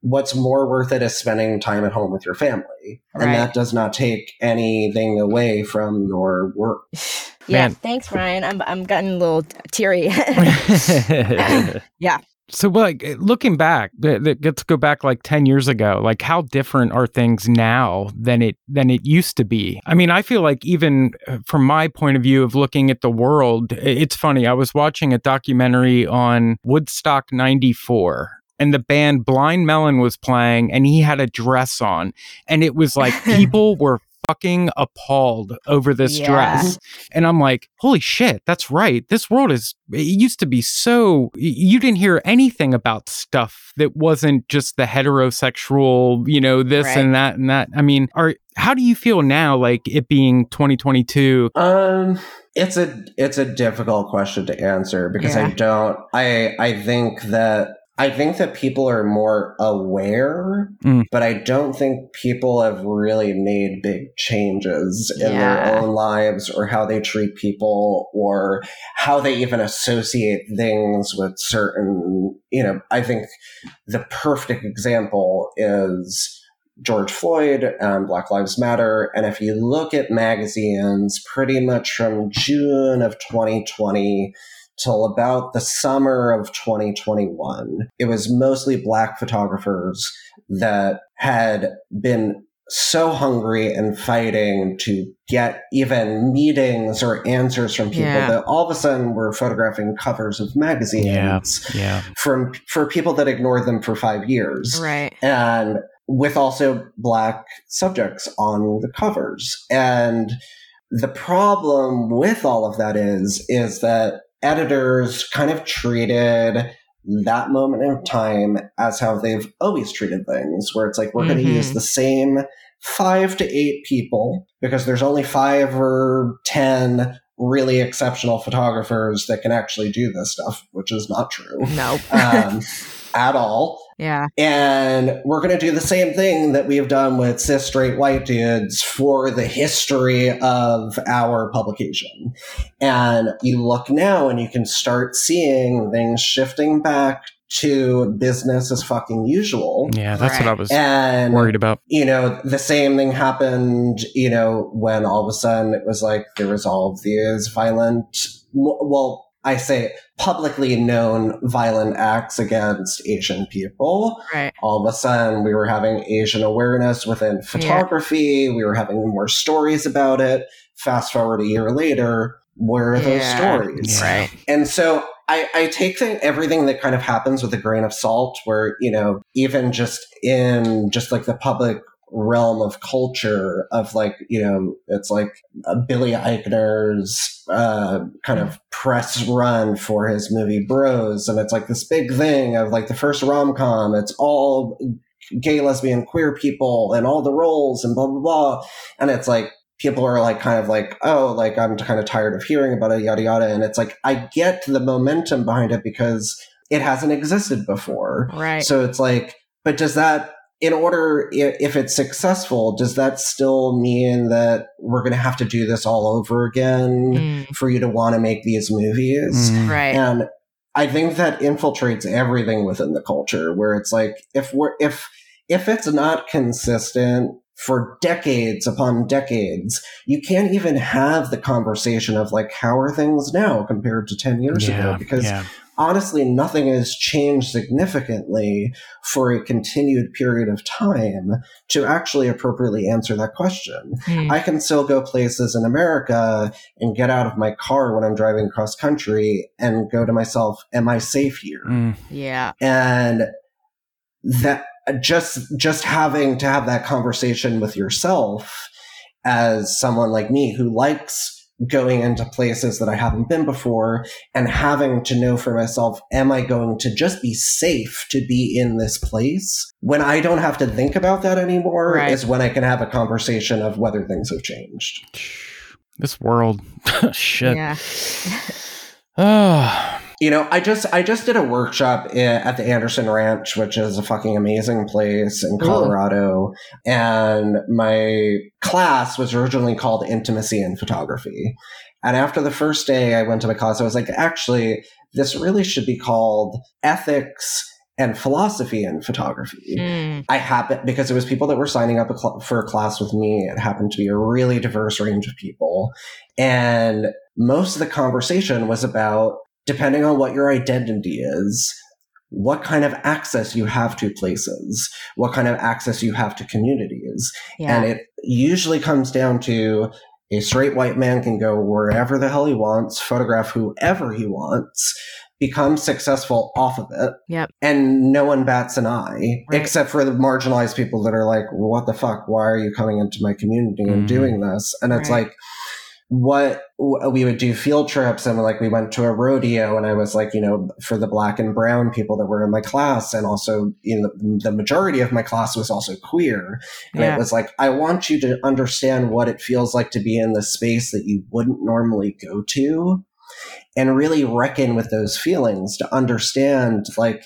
what's more worth it is spending time at home with your family. Right. And that does not take anything away from your work. (sighs) yeah. Man. Thanks, Ryan. I'm, I'm getting a little teary. (laughs) (laughs) yeah so like eh, looking back let's go back like 10 years ago like how different are things now than it than it used to be? I mean i feel like even uh, from my point of view of looking at the world it's funny i was watching a documentary on woodstock 94 and the band Blind Melon was playing and he had a dress on and it was like (laughs) people were fucking appalled over this yeah. dress. (laughs) And I'm like, holy shit, that's right. This world is, it used to be so, you didn't hear anything about stuff that wasn't just the heterosexual, you know, this right. and that and that. I mean, are, how do you feel now, like it being 2022? Um, it's a it's a difficult question to answer because yeah. I don't I I think that I think that people are more aware, mm. but I don't think people have really made big changes in yeah. their own lives or how they treat people or how they even associate things with certain, you know, I think the perfect example is George Floyd and Black Lives Matter. And if you look at magazines pretty much from June of 2020 till about the summer of 2021. It was mostly black photographers that had been so hungry and fighting to get even meetings or answers from people yeah. that all of a sudden were photographing covers of magazines yeah. yeah. from for people that ignored them for five years. Right. And with also black subjects on the covers. And the problem with all of that is is that editors kind of treated that moment in time as how they've always treated things, where it's like we're mm-hmm. going to use the same five to eight people because there's only five or 10 really exceptional photographers that can actually do this stuff, which is not true. No. Um, (laughs) at all. Yeah. And we're going to do the same thing that we have done with cis straight white dudes for the history of our publication. And you look now and you can start seeing things shifting back to business as fucking usual. Yeah, that's right. what I was and, worried about. You know, the same thing happened, you know, when all of a sudden it was like there was all of these violent, well, I say publicly known violent acts against Asian people. Right. All of a sudden, we were having Asian awareness within photography. Yeah. We were having more stories about it. Fast forward a year later, where are those yeah. stories? Right. And so I, I take the, everything that kind of happens with a grain of salt, where, you know, even just in just like the public realm of culture of like you know it's like Billy Eichner's uh, kind of press run for his movie Bros, and it's like this big thing of like the first rom com. It's all gay, lesbian, queer people, and all the roles, and blah blah blah. And it's like people are like kind of like oh like I'm kind of tired of hearing about it yada yada. And it's like I get the momentum behind it because it hasn't existed before, right? So it's like, but does that in order if it's successful does that still mean that we're going to have to do this all over again mm. for you to want to make these movies mm. right and i think that infiltrates everything within the culture where it's like if we're if if it's not consistent for decades upon decades, you can't even have the conversation of like, how are things now compared to 10 years Yeah, ago? Because yeah. Honestly, nothing has changed significantly for a continued period of time to actually appropriately answer that question. Mm. I can still go places in America and get out of my car when I'm driving cross country and go to myself, am I safe here? Mm. yeah. And that just just having to have that conversation with yourself as someone like me who likes going into places that I haven't been before and having to know for myself, am I going to just be safe to be in this place? When I don't have to think about that anymore Right. is when I can have a conversation of whether things have changed. This world. (laughs) Shit. Yeah. Oh, You know, I just I just did a workshop at the Anderson Ranch, which is a fucking amazing place in Ooh. Colorado, and my class was originally called Intimacy in Photography. And after the first day I went to my class, I was like, actually, this really should be called Ethics and Philosophy in Photography. Mm. I happened because it was people that were signing up a cl- for a class with me. It happened to be a really diverse range of people. And most of the conversation was about depending on what your identity is, what kind of access you have to places, what kind of access you have to communities. Yeah. And it usually comes down to a straight white man can go wherever the hell he wants, photograph whoever he wants, become successful off of it yep. and no one bats an eye Right. except for the marginalized people that are like what the fuck why are you coming into my community and Mhm. doing this and it's Right. like what we would do field trips and like we went to a rodeo and i was like you know for the black and brown people that were in my class and also you know the majority of my class was also queer and Yeah. it was like i want you to understand what it feels like to be in the space that you wouldn't normally go to and really reckon with those feelings to understand like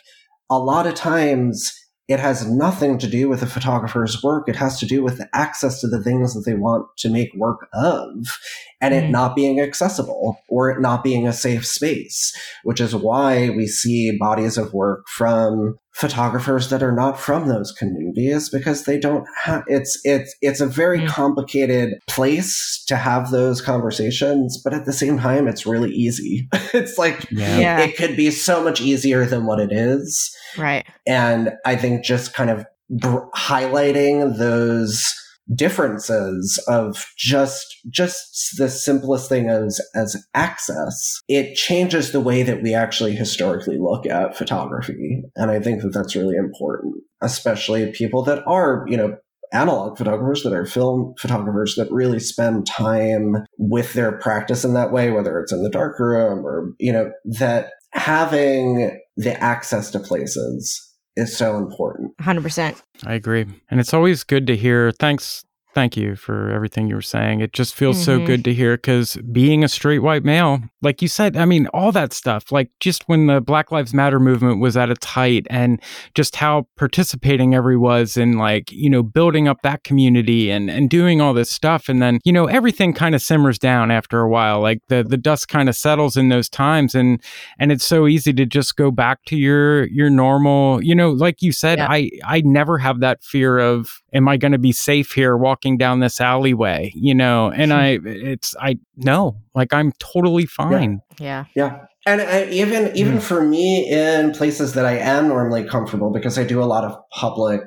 a lot of times it has nothing to do with the photographer's work. It has to do with the access to the things that they want to make work of and it Mm. not being accessible or it not being a safe space, which is why we see bodies of work from photographers that are not from those communities because they don't have it's it's it's a very Mm. complicated place to have those conversations but at the same time it's really easy (laughs) it's like yeah. Yeah. it could be so much easier than what it is Right. and I think just kind of br- highlighting those differences of just just the simplest thing as as access it changes the way that we actually historically look at photography. And i think that that's really important especially people that are you know analog photographers that are film photographers that really spend time with their practice in that way whether it's in the dark room or you know that having the access to places is so important 100%. I agree. And it's always good to hear. Thanks. Thank you for everything you were saying. It just feels so Mhm. good to hear because being a straight white male, like you said, I mean, all that stuff, like just when the Black Lives Matter movement was at its height and just how participating every was in like, you know, building up that community and, and doing all this stuff. And then, you know, everything kind of simmers down after a while. Like the, the dust kind of settles in those times. And, and it's so easy to just go back to your, your normal, you know, like you said, Yeah. I, I never have that fear of, am I going to be safe here walking down this alleyway, you know? And I, it's, I, no, like I'm totally fine. Yeah. Yeah. And I, even even Mm. for me in places that I am normally comfortable because I do a lot of public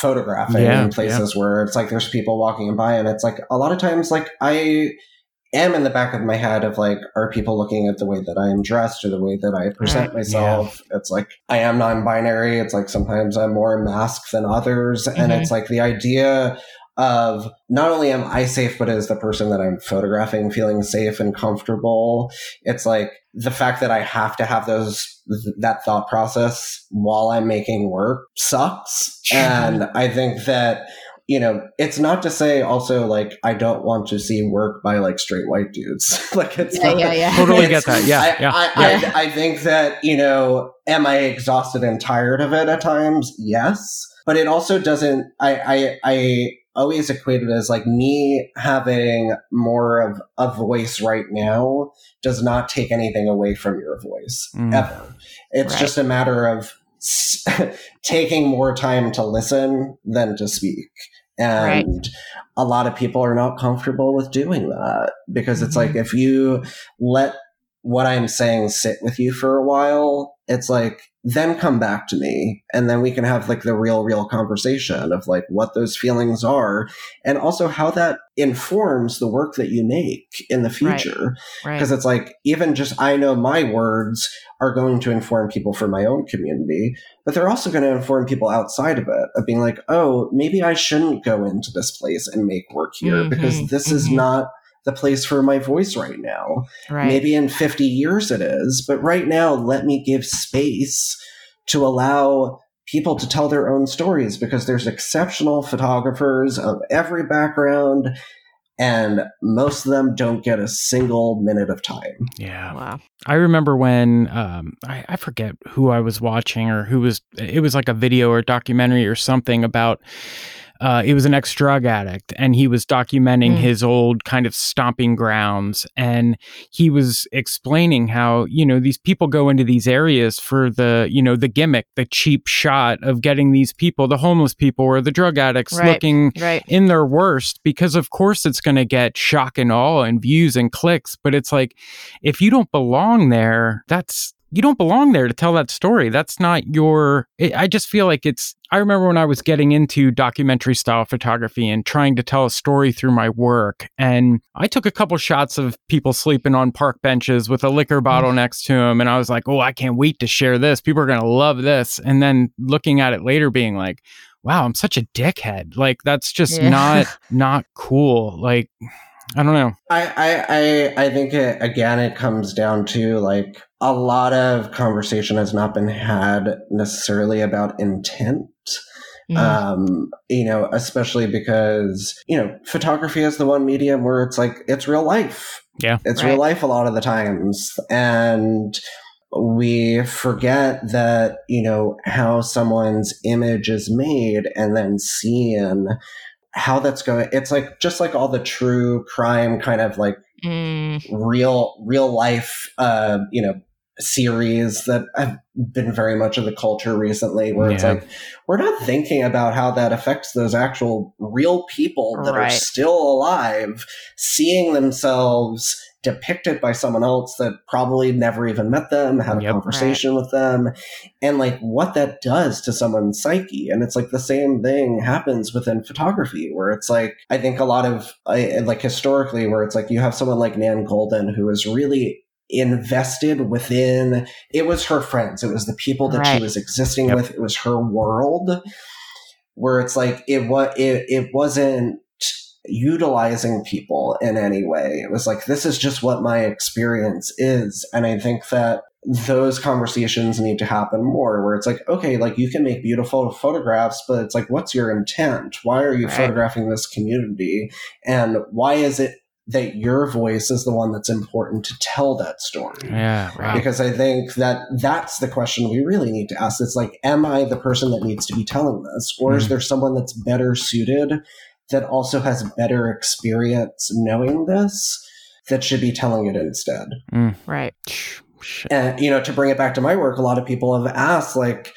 photographing Yeah, in places where it's like there's people walking by and it's like a lot of times like I am in the back of my head of like are people looking at the way that I am dressed or the way that I present Right, myself it's like I am non-binary it's like sometimes I'm more masked than others and Mhm. it's like the idea of not only am I safe, but is the person that I'm photographing feeling safe and comfortable? It's like the fact that I have to have those that thought process while I'm making work sucks. and I think that you know, it's not to say also like I don't want to see work by like straight white dudes. (laughs) like it's Yeah, not, yeah, yeah. Totally it's- get that. Yeah, I, yeah, I, yeah. I, I think that, you know, am I exhausted and tired of it at times? Yes. But it also doesn't, I, I, I always equated as like me having more of a voice right now does not take anything away from your voice Mm. ever. It's Right. just a matter of s- (laughs) taking more time to listen than to speak. And right. a lot of people are not comfortable with doing that because it's mm-hmm. like if you let what I'm saying sit with you for a while, it's like then come back to me and then we can have like the real real conversation of like what those feelings are and also how that informs the work that you make in the future because right. right. it's like even just i know my words are going to inform people for my own community but they're also going to inform people outside of it of being like oh maybe i shouldn't go into this place and make work here mm-hmm, because this mm-hmm. is not the place for my voice right now. Right. Maybe in 50 years it is, but right now, let me give space to allow people to tell their own stories because there's exceptional photographers of every background and most of them don't get a single minute of time. Yeah. Wow. I remember when um, I, I, forget who I was watching or who was it was like a video or documentary or something about uh, he was an ex drug addict and he was documenting mm. his old kind of stomping grounds. And he was explaining how, you know, these people go into these areas for the, you know, the gimmick, the cheap shot of getting these people, the homeless people or the drug addicts right. looking right. in their worst, because of course it's going to get shock and awe and views and clicks. But it's like, if you don't belong there, that's, you don't belong there to tell that story. That's not your. I just feel like it's. I remember when I was getting into documentary style photography and trying to tell a story through my work. And I took a couple shots of people sleeping on park benches with a liquor bottle mm. next to them. And I was like, oh, I can't wait to share this. People are going to love this. And then looking at it later, being like, wow, I'm such a dickhead. Like, that's just yeah. not, (laughs) not cool. Like, I don't know. I, I, I, I think it, again, it comes down to like a lot of conversation has not been had necessarily about intent. Mm. Um, you know, especially because, you know, photography is the one medium where it's like, it's real life. Yeah. It's right. real life a lot of the times. And we forget that, you know, how someone's image is made and then seen how that's going. It's like, just like all the true crime kind of like mm. real, real life, uh, you know, series that have been very much of the culture recently where yeah. it's like we're not thinking about how that affects those actual real people that right. are still alive seeing themselves depicted by someone else that probably never even met them had a yep. conversation right. with them and like what that does to someone's psyche and it's like the same thing happens within photography where it's like i think a lot of like historically where it's like you have someone like nan goldin who is really invested within it was her friends it was the people that right. she was existing yep. with it was her world where it's like it was it, it wasn't utilizing people in any way it was like this is just what my experience is and i think that those conversations need to happen more where it's like okay like you can make beautiful photographs but it's like what's your intent why are you right. photographing this community and why is it that your voice is the one that's important to tell that story. Yeah, right. Because I think that that's the question we really need to ask. It's like, am I the person that needs to be telling this, or mm. is there someone that's better suited that also has better experience knowing this that should be telling it instead? Mm. Right. And you know, to bring it back to my work, a lot of people have asked, like,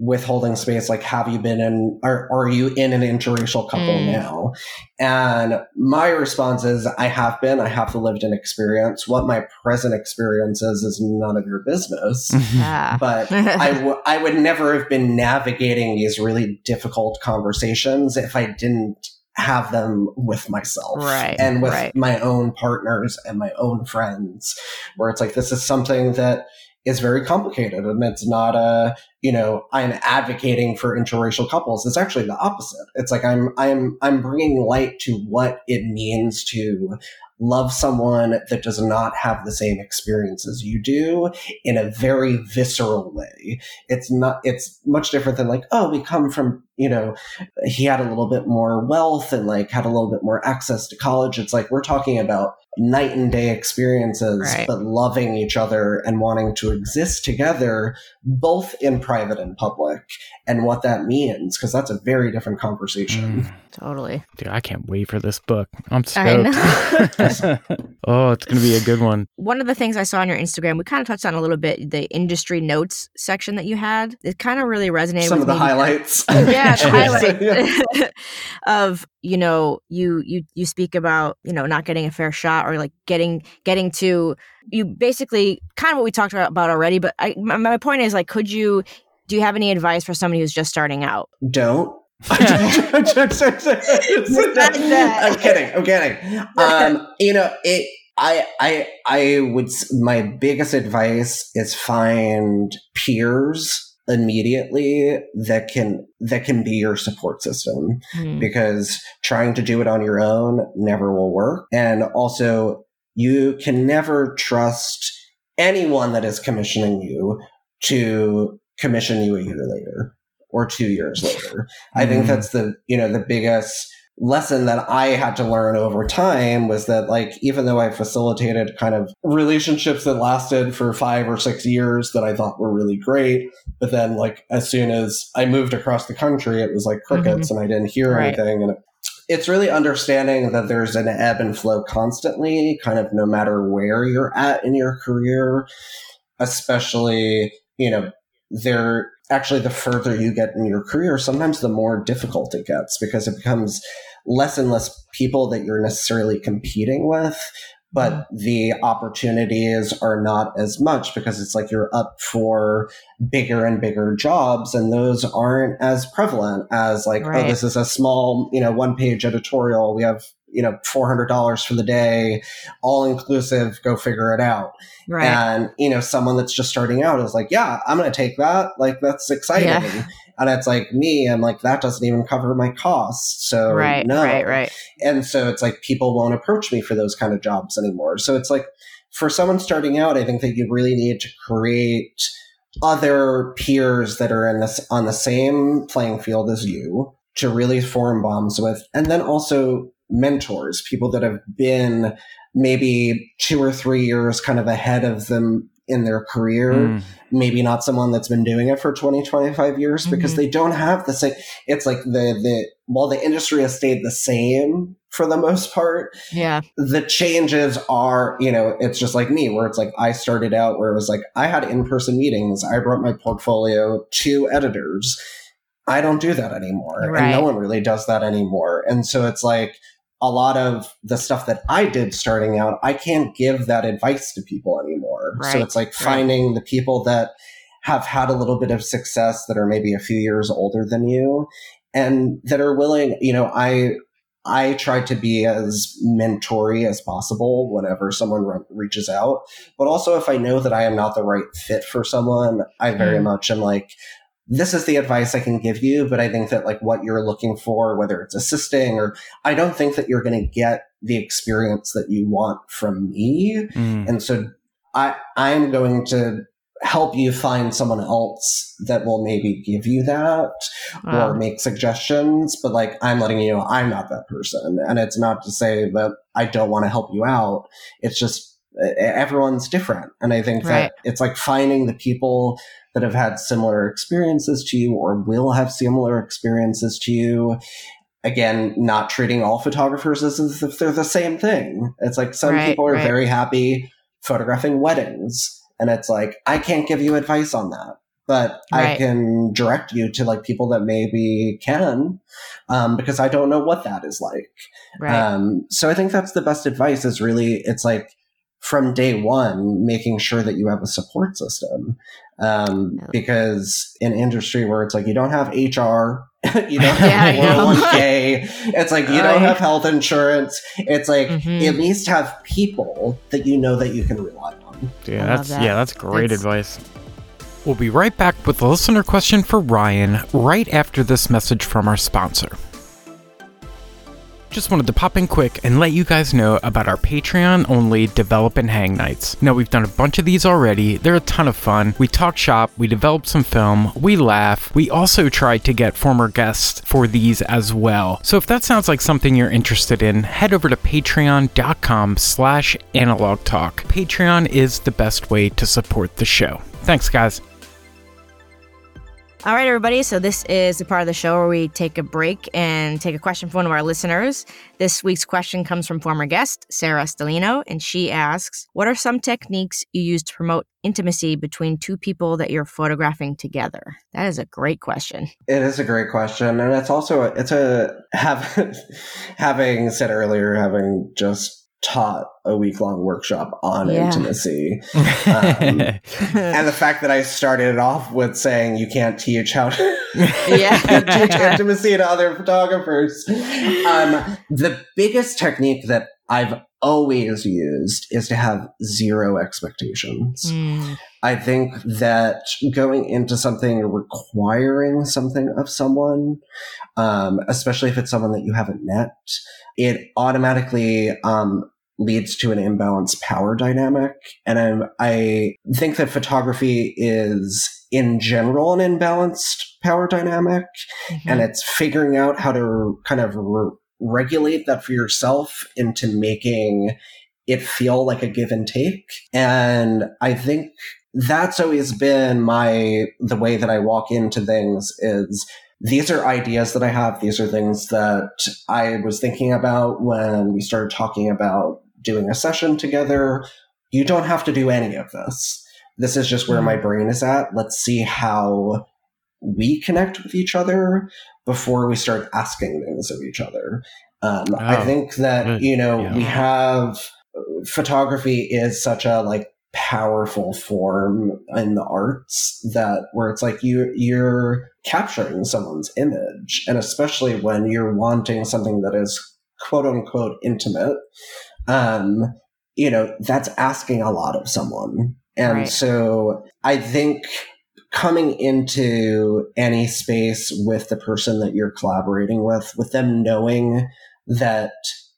with Holding Space like have you been in are, are you in an interracial couple mm. now and my response is i have been i have the lived in experience what my present experience is is none of your business (laughs) yeah. but I, (laughs) w- I would never have been navigating these really difficult conversations if i didn't have them with myself right, and with right. my own partners and my own friends where it's like this is something that is very complicated and it's not a you know i'm advocating for interracial couples it's actually the opposite it's like i'm i'm i'm bringing light to what it means to love someone that does not have the same experience as you do in a very visceral way. It's not, it's much different than like, oh, we come from, you know, he had a little bit more wealth and like had a little bit more access to college. It's like we're talking about night and day experiences, right. but loving each other and wanting to exist together both in private and public, and what that means, because that's a very different conversation. Mm. Totally. Dude, I can't wait for this book. I'm I stoked. (laughs) oh, it's gonna be a good one. One of the things I saw on your Instagram, we kind of touched on a little bit the industry notes section that you had. It kind of really resonated Some with of the me. highlights. (laughs) yeah, the highlight (laughs) Yeah. of you know you you you speak about you know not getting a fair shot or like getting getting to you basically kind of what we talked about, about already. But I, my, my point is like, could you do you have any advice for somebody who's just starting out? Don't. (laughs) I'm kidding. I'm kidding. Um, you know, it. I I I would. My biggest advice is find peers immediately that can that can be your support system Hmm. because trying to do it on your own never will work. And also, you can never trust anyone that is commissioning you to commission you a year later or two years (laughs) later. I think Mhm. that's the you know the biggest lesson that I had to learn over time was that like even though I facilitated kind of relationships that lasted for 5 or 6 years that I thought were really great but then like as soon as I moved across the country it was like crickets and I didn't hear Right. anything and it's really understanding that there's an ebb and flow constantly kind of no matter where you're at in your career especially you know there actually the further you get in your career sometimes the more difficult it gets because it becomes less and less people that you're necessarily competing with but mm-hmm. the opportunities are not as much because it's like you're up for bigger and bigger jobs and those aren't as prevalent as like oh, Right. oh this is a small you know one page editorial we have you know $400 for the day all inclusive go figure it out Right. and you know someone that's just starting out is like yeah i'm gonna take that like that's exciting Yeah. and it's like me i'm like that doesn't even cover my costs so right. no Right. Right. and so it's like people won't approach me for those kind of jobs anymore so it's like for someone starting out i think that you really need to create other peers that are in this on the same playing field as you to really form bonds with and then also mentors people that have been maybe two or three years kind of ahead of them in their career Mm. maybe not someone that's been doing it for 20 25 years because Mhm. they don't have the same it's like the the while the industry has stayed the same for the most part Yeah. the changes are you know it's just like me where it's like i started out where it was like i had in-person meetings i brought my portfolio to editors i don't do that anymore and no one really does that anymore and so it's like a lot of the stuff that i did starting out i can't give that advice to people anymore so it's like finding the people that have had a little bit of success that are maybe a few years older than you and that are willing you know i I try to be as mentory as possible whenever someone re- reaches out. But also, if I know that I am not the right fit for someone, I very Mm. much am like, this is the advice I can give you. But I think that like what you're looking for, whether it's assisting or I don't think that you're going to get the experience that you want from me. Mm. And so I, I'm going to help you find someone else that will maybe give you that Wow. or make suggestions, but like I'm letting you know I'm not that person. And it's not to say that I don't want to help you out. It's just everyone's different. And I think Right. that it's like finding the people that have had similar experiences to you or will have similar experiences to you. Again, not treating all photographers as if they're the same thing. It's like some Right, people are right. very happy photographing weddings. And it's like, I can't give you advice on that but I can direct you to like people that maybe can, um, because I don't know what that is like. right. Um, so I think that's the best advice. Is really it's like from day one making sure that you have a support system, um, Yeah. because in industry where it's like you don't have HR. (laughs) you don't have Yeah, I know. 401k. It's like you don't have health insurance. It's like Mhm. at least have people that you know that you can rely on. Yeah, I that's that. yeah, that's great It's- advice. We'll be right back with a listener question for Ryan right after this message from our sponsor. Just wanted to pop in quick and let you guys know about our Patreon only Develop and Hang nights. Now, we've done a bunch of these already. They're a ton of fun. We talk shop, we develop some film, we laugh. We also try to get former guests for these as well. So if that sounds like something you're interested in, head over to patreon.com slash analog talk. Patreon is the best way to support the show. Thanks, guys. All right, everybody. So, this is the part of the show where we take a break and take a question from one of our listeners. This week's question comes from former guest, Sarah Stellino, and she asks What are some techniques you use to promote intimacy between two people that you're photographing together? That is a great question. It is a great question. And it's also, it's a, (laughs) have, having said earlier, having just taught a week long workshop on yeah. intimacy. (laughs) Um, and the fact that I started it off with saying you can't teach how to (laughs) yeah. (laughs) teach intimacy to other photographers. Um, the biggest technique that I've always used is to have zero expectations. Mm. I think that going into something requiring something of someone, um, especially if it's someone that you haven't met, it automatically um, leads to an imbalanced power dynamic. And I'm, I think that photography is in general an imbalanced power dynamic. Mm-hmm. And it's figuring out how to kind of re- regulate that for yourself into making it feel like a give and take. And I think that's always been my, the way that I walk into things is these are ideas that I have. These are things that I was thinking about when we started talking about doing a session together. You don't have to do any of this. This is just where my mm-hmm. brain is at. Let's see how we connect with each other before we start asking things of each other. Um, oh, I think that, you know, yeah. we have photography is such a like powerful form in the arts that where it's like you you're capturing someone's image and especially when you're wanting something that is quote unquote intimate um, you know, that's asking a lot of someone. And right. so I think coming into any space with the person that you're collaborating with, with them knowing that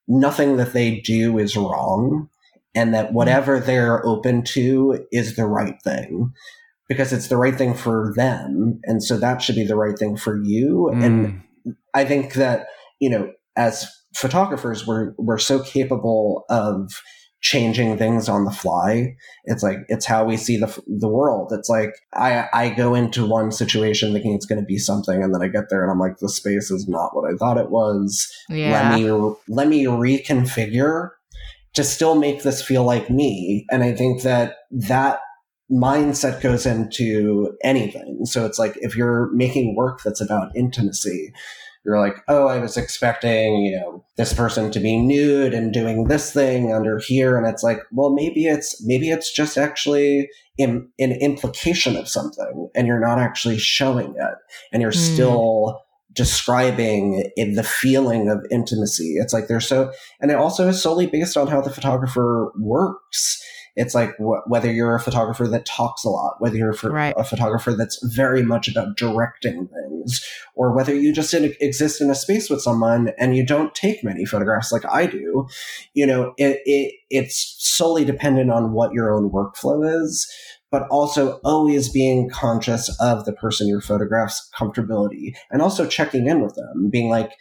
nothing that they do is wrong and that mm-hmm. whatever they're open to is the right thing because it's the right thing for them. And so that should be the right thing for you. Mm. And I think that, you know, as photographers we're we're so capable of changing things on the fly. It's like it's how we see the the world. It's like I I go into one situation thinking it's going to be something, and then I get there and I'm like, the space is not what I thought it was. Yeah. Let me let me reconfigure to still make this feel like me. And I think that that mindset goes into anything. So it's like if you're making work that's about intimacy, you're like, oh, I was expecting, you know, this person to be nude and doing this thing under here. And it's like, well, maybe it's, maybe it's just actually in, an implication of something and you're not actually showing it and you're mm. still describing in the feeling of intimacy. It's like they're so, and it also is solely based on how the photographer works. It's like wh- whether you're a photographer that talks a lot, whether you're right. a photographer that's very much about directing things, or whether you just in, exist in a space with someone and you don't take many photographs like I do. You know, it, it it's solely dependent on what your own workflow is but also always being conscious of the person your photographs comfortability and also checking in with them being like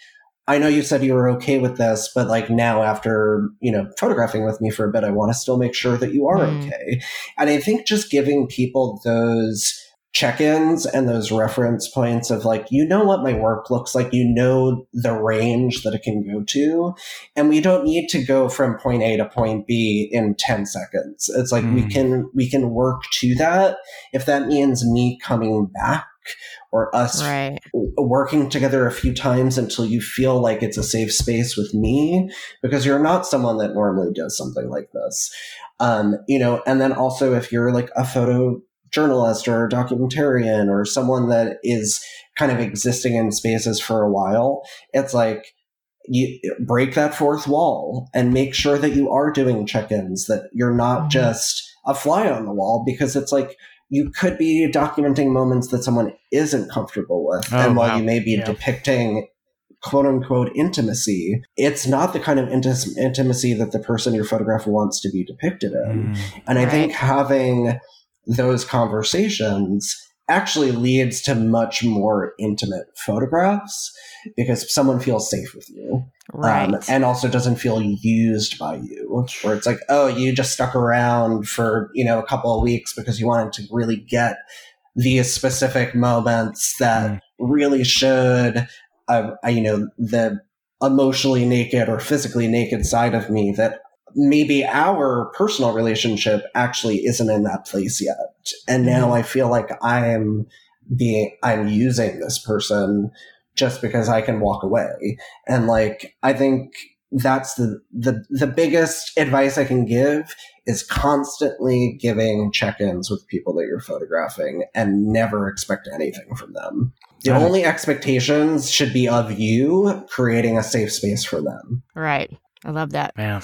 I know you said you were okay with this, but like now after, you know, photographing with me for a bit, I want to still make sure that you are mm. okay. And I think just giving people those check-ins and those reference points of like you know what my work looks like you know the range that it can go to and we don't need to go from point a to point b in 10 seconds it's like mm. we can we can work to that if that means me coming back or us right. working together a few times until you feel like it's a safe space with me because you're not someone that normally does something like this. Um, you know, and then also if you're like a photo journalist or a documentarian or someone that is kind of existing in spaces for a while, it's like, you break that fourth wall and make sure that you are doing check-ins that you're not mm-hmm. just a fly on the wall because it's like you could be documenting moments that someone isn't comfortable with. Oh, and while wow. you may be yeah. depicting quote unquote intimacy, it's not the kind of inti- intimacy that the person your photograph wants to be depicted in. Mm, and I right. think having those conversations actually leads to much more intimate photographs because someone feels safe with you. Um, right. Um, and also doesn't feel used by you, where it's like, oh, you just stuck around for, you know, a couple of weeks because you wanted to really get these specific moments that Mm. really showed, uh, uh, you know, the emotionally naked or physically naked side of me that maybe our personal relationship actually isn't in that place yet. And now mm-hmm. I feel like I'm being, I'm using this person just because I can walk away. And like, I think that's the, the, the biggest advice I can give is constantly giving check-ins with people that you're photographing and never expect anything from them. The only expectations should be of you creating a safe space for them. Right. I love that. Man.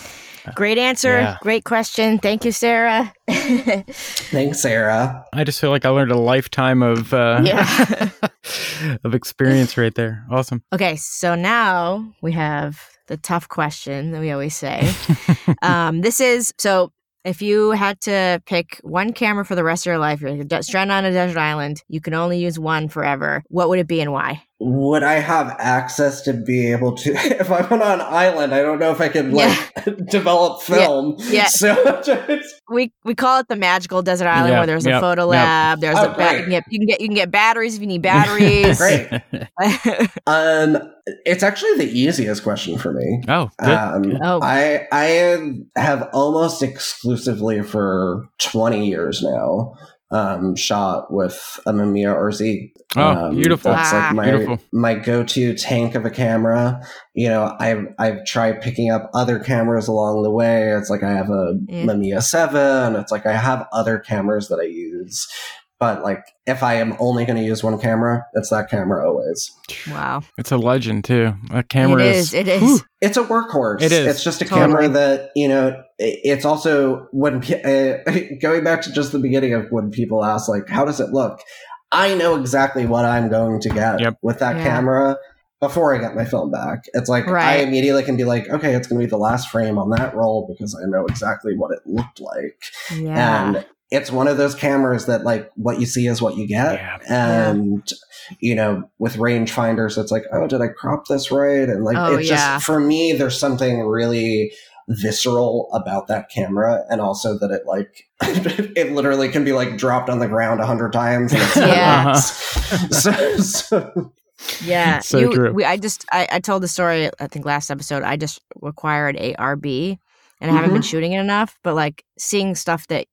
Great answer. Yeah. Great question. Thank you, Sarah. (laughs) Thanks, Sarah. I just feel like I learned a lifetime of uh, Yeah. (laughs) of experience right there. Awesome. okay, so now we have the tough question that we always say. (laughs) um, this is so if you had to pick one camera for the rest of your life, you're stranded on a desert island, you can only use one forever. What would it be and why? Would I have access to be able to? (laughs) If I'm on an island, I don't know if I can like (laughs) develop film. Yeah. (laughs) So just, We we call it the magical desert island Yeah, where there's yep, a photo yep. lab. There's Oh, a ba- you, can get, you can get you can get batteries if you need batteries. great. Um, it's actually the easiest question for me. oh, good. Um, Oh. I I have almost exclusively for twenty years now um, shot with a Mamiya RZ. oh, Um, beautiful. That's Ah. like my Beautiful. my go to tank of a camera. You know, I've I've tried picking up other cameras along the way. It's like I have a Yeah. Mamiya Seven. It's like I have other cameras that I use. But like, if I am only going to use one camera, it's that camera always. wow. It's a legend too. A camera it is. is. It is. Whew. It's a workhorse. It is. It's just a Totally. camera that you know. It's also when (laughs) uh, going back to just the beginning of when people ask like, "How does it look?" I know exactly what I'm going to get Yep. with that Yeah. camera before I get my film back. It's like I immediately can be like, "Okay, it's going to be the last frame on that roll because I know exactly what it looked like." Yeah. and it's one of those cameras that like what you see is what you get Yeah. and you know with rangefinders it's like oh did i crop this right and like Oh, it's yeah. just for me there's something really visceral about that camera and also that it like (laughs) it literally can be like dropped on the ground a hundred times and it's (laughs) Yeah. nuts. Uh-huh. (laughs) so, so Yeah, So you, true. We, I just I, I told the story. I think last episode. I just acquired a RB, and I haven't mm-hmm. been shooting it enough. But like seeing stuff that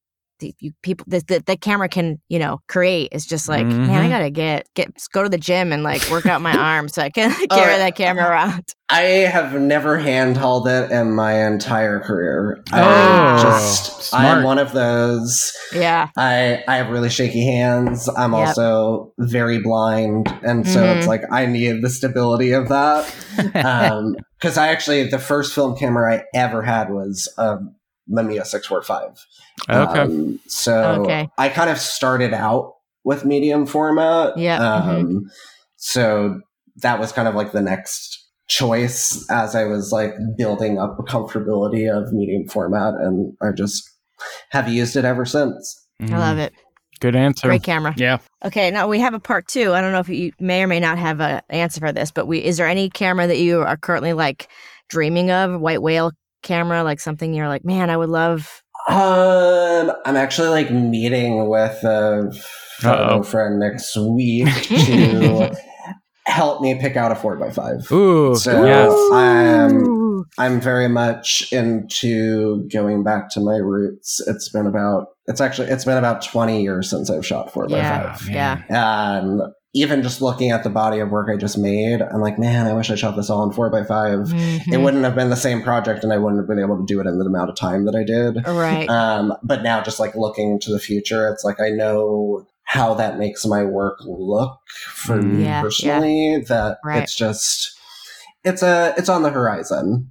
the, you people that the, the camera can you know create is just like man, I Mhm. gotta get get go to the gym and like work out my (laughs) arm so I can (laughs) Oh, carry yeah. that camera around. I have never handheld it in my entire career. Oh, I just I'm smart. one of those Yeah, I I have really shaky hands. I'm Yep. also very blind, and so it's Mhm. like I need the stability of that. (laughs) Um, because I actually the first film camera I ever had was a Mamiya six four five. okay. Um, so Okay. I kind of started out with medium format. Yeah, mm-hmm. Um, so that was kind of like the next choice as I was like building up a comfortability of medium format, and I just have used it ever since. I love it. Mm, Good answer. Great camera. Yeah. Okay, now we have a part two. I don't know if you may or may not have an answer for this, but we is there any camera that you are currently like dreaming of? White whale camera, like something you're like, man, I would love. Um, I'm actually like meeting with a photo friend next week (laughs) to help me pick out a four x five. Ooh. So yes. I'm I'm very much into going back to my roots. It's been about it's actually it's been about 20 years since I've shot four Yeah. x Oh, yeah. man. Even just looking at the body of work I just made, I'm like, man, I wish I shot this all in four x 5 It Mhm. wouldn't have been the same project, and I wouldn't have been able to do it in the amount of time that I did. Right. Um, but now, just like looking to the future, it's like I know how that makes my work look for Mm. me Yeah, personally. That Right. it's just it's a it's on the horizon.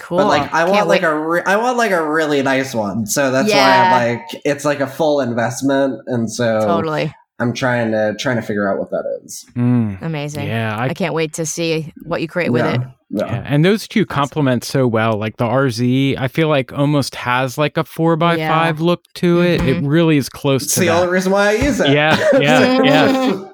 cool. But like I Can't want like wait. a re- I want like a really nice one. So that's Yeah. why I'm like it's like a full investment, and so totally I'm trying to trying to figure out what that is. Mm. amazing. Yeah. I I can't wait to see what you create with Yeah. it. No. Yeah, and those two complement so well. Like the RZ, I feel like almost has like a four by Yeah. five look to it. It really is close It's to the that. only reason why I use it. Yeah, yeah, (laughs) yeah.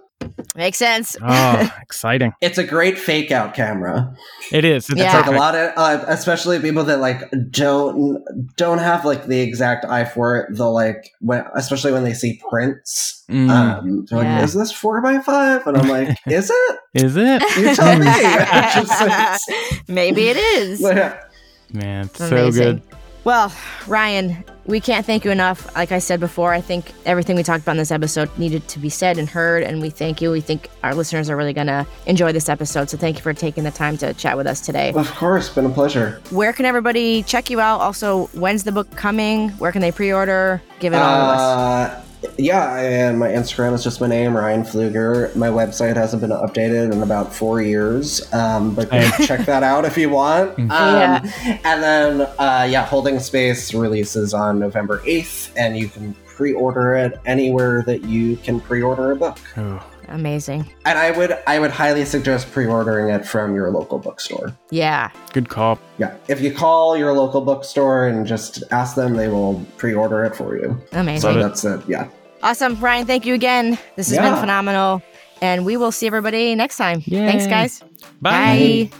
Makes sense. Oh, exciting! It's a great fake out camera. It is. It's Yeah. Like a lot of, uh, especially people that like don't don't have like the exact eye for it. They'll like when, especially when they see prints. Mm. Um, they're Yeah. like, "Is this four by five? And I'm (laughs) like, "Is it? Is it? You tell (laughs) me." (laughs) Just- Maybe it is. Yeah. Man, it's so good. Well, Ryan, we can't thank you enough. Like I said before, I think everything we talked about in this episode needed to be said and heard, and we thank you. We think our listeners are really going to enjoy this episode. So thank you for taking the time to chat with us today. Of course, been a pleasure. Where can everybody check you out? Also, when's the book coming? Where can they pre order? Give it all to us. Uh, Yeah, and my Instagram is just my name, Ryan Pfluger. My website hasn't been updated in about four years, um, but go check that out if you want. Um, Yeah. And then, uh, yeah, Holding Space releases on November 8th, and you can pre order it anywhere that you can pre order a book. Oh, Amazing. And I would I would highly suggest pre-ordering it from your local bookstore. Yeah. good call. Yeah, if you call your local bookstore and just ask them, they will pre-order it for you. Amazing. So that's it. Yeah. Awesome. Ryan, thank you again. This has been phenomenal. And we will see everybody next time. Yay. Thanks, guys. Bye.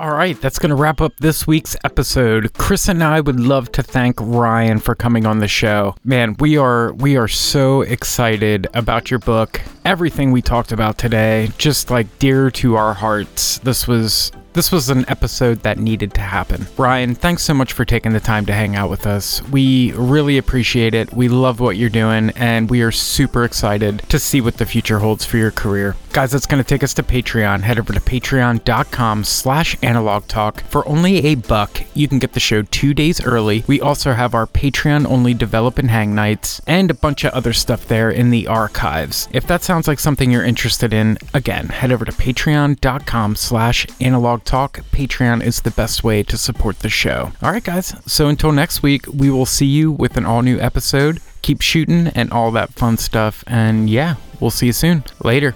All right, that's going to wrap up this week's episode. Chris and I would love to thank Ryan for coming on the show. Man, we are we are so excited about your book. Everything we talked about today, just like dear to our hearts. This was this was an episode that needed to happen. Ryan, thanks so much for taking the time to hang out with us. We really appreciate it. We love what you're doing, and we are super excited to see what the future holds for your career. Guys, that's going to take us to Patreon. Head over to patreon.com slash analog talk. For only a buck, you can get the show two days early. We also have our Patreon-only develop and hang nights, and a bunch of other stuff there in the archives. If that sounds like something you're interested in, again, head over to patreon.com slash analog talk. Patreon is the best way to support the show. All right, guys. So until next week, we will see you with an all new episode. Keep shooting and all that fun stuff. And yeah, we'll see you soon. Later.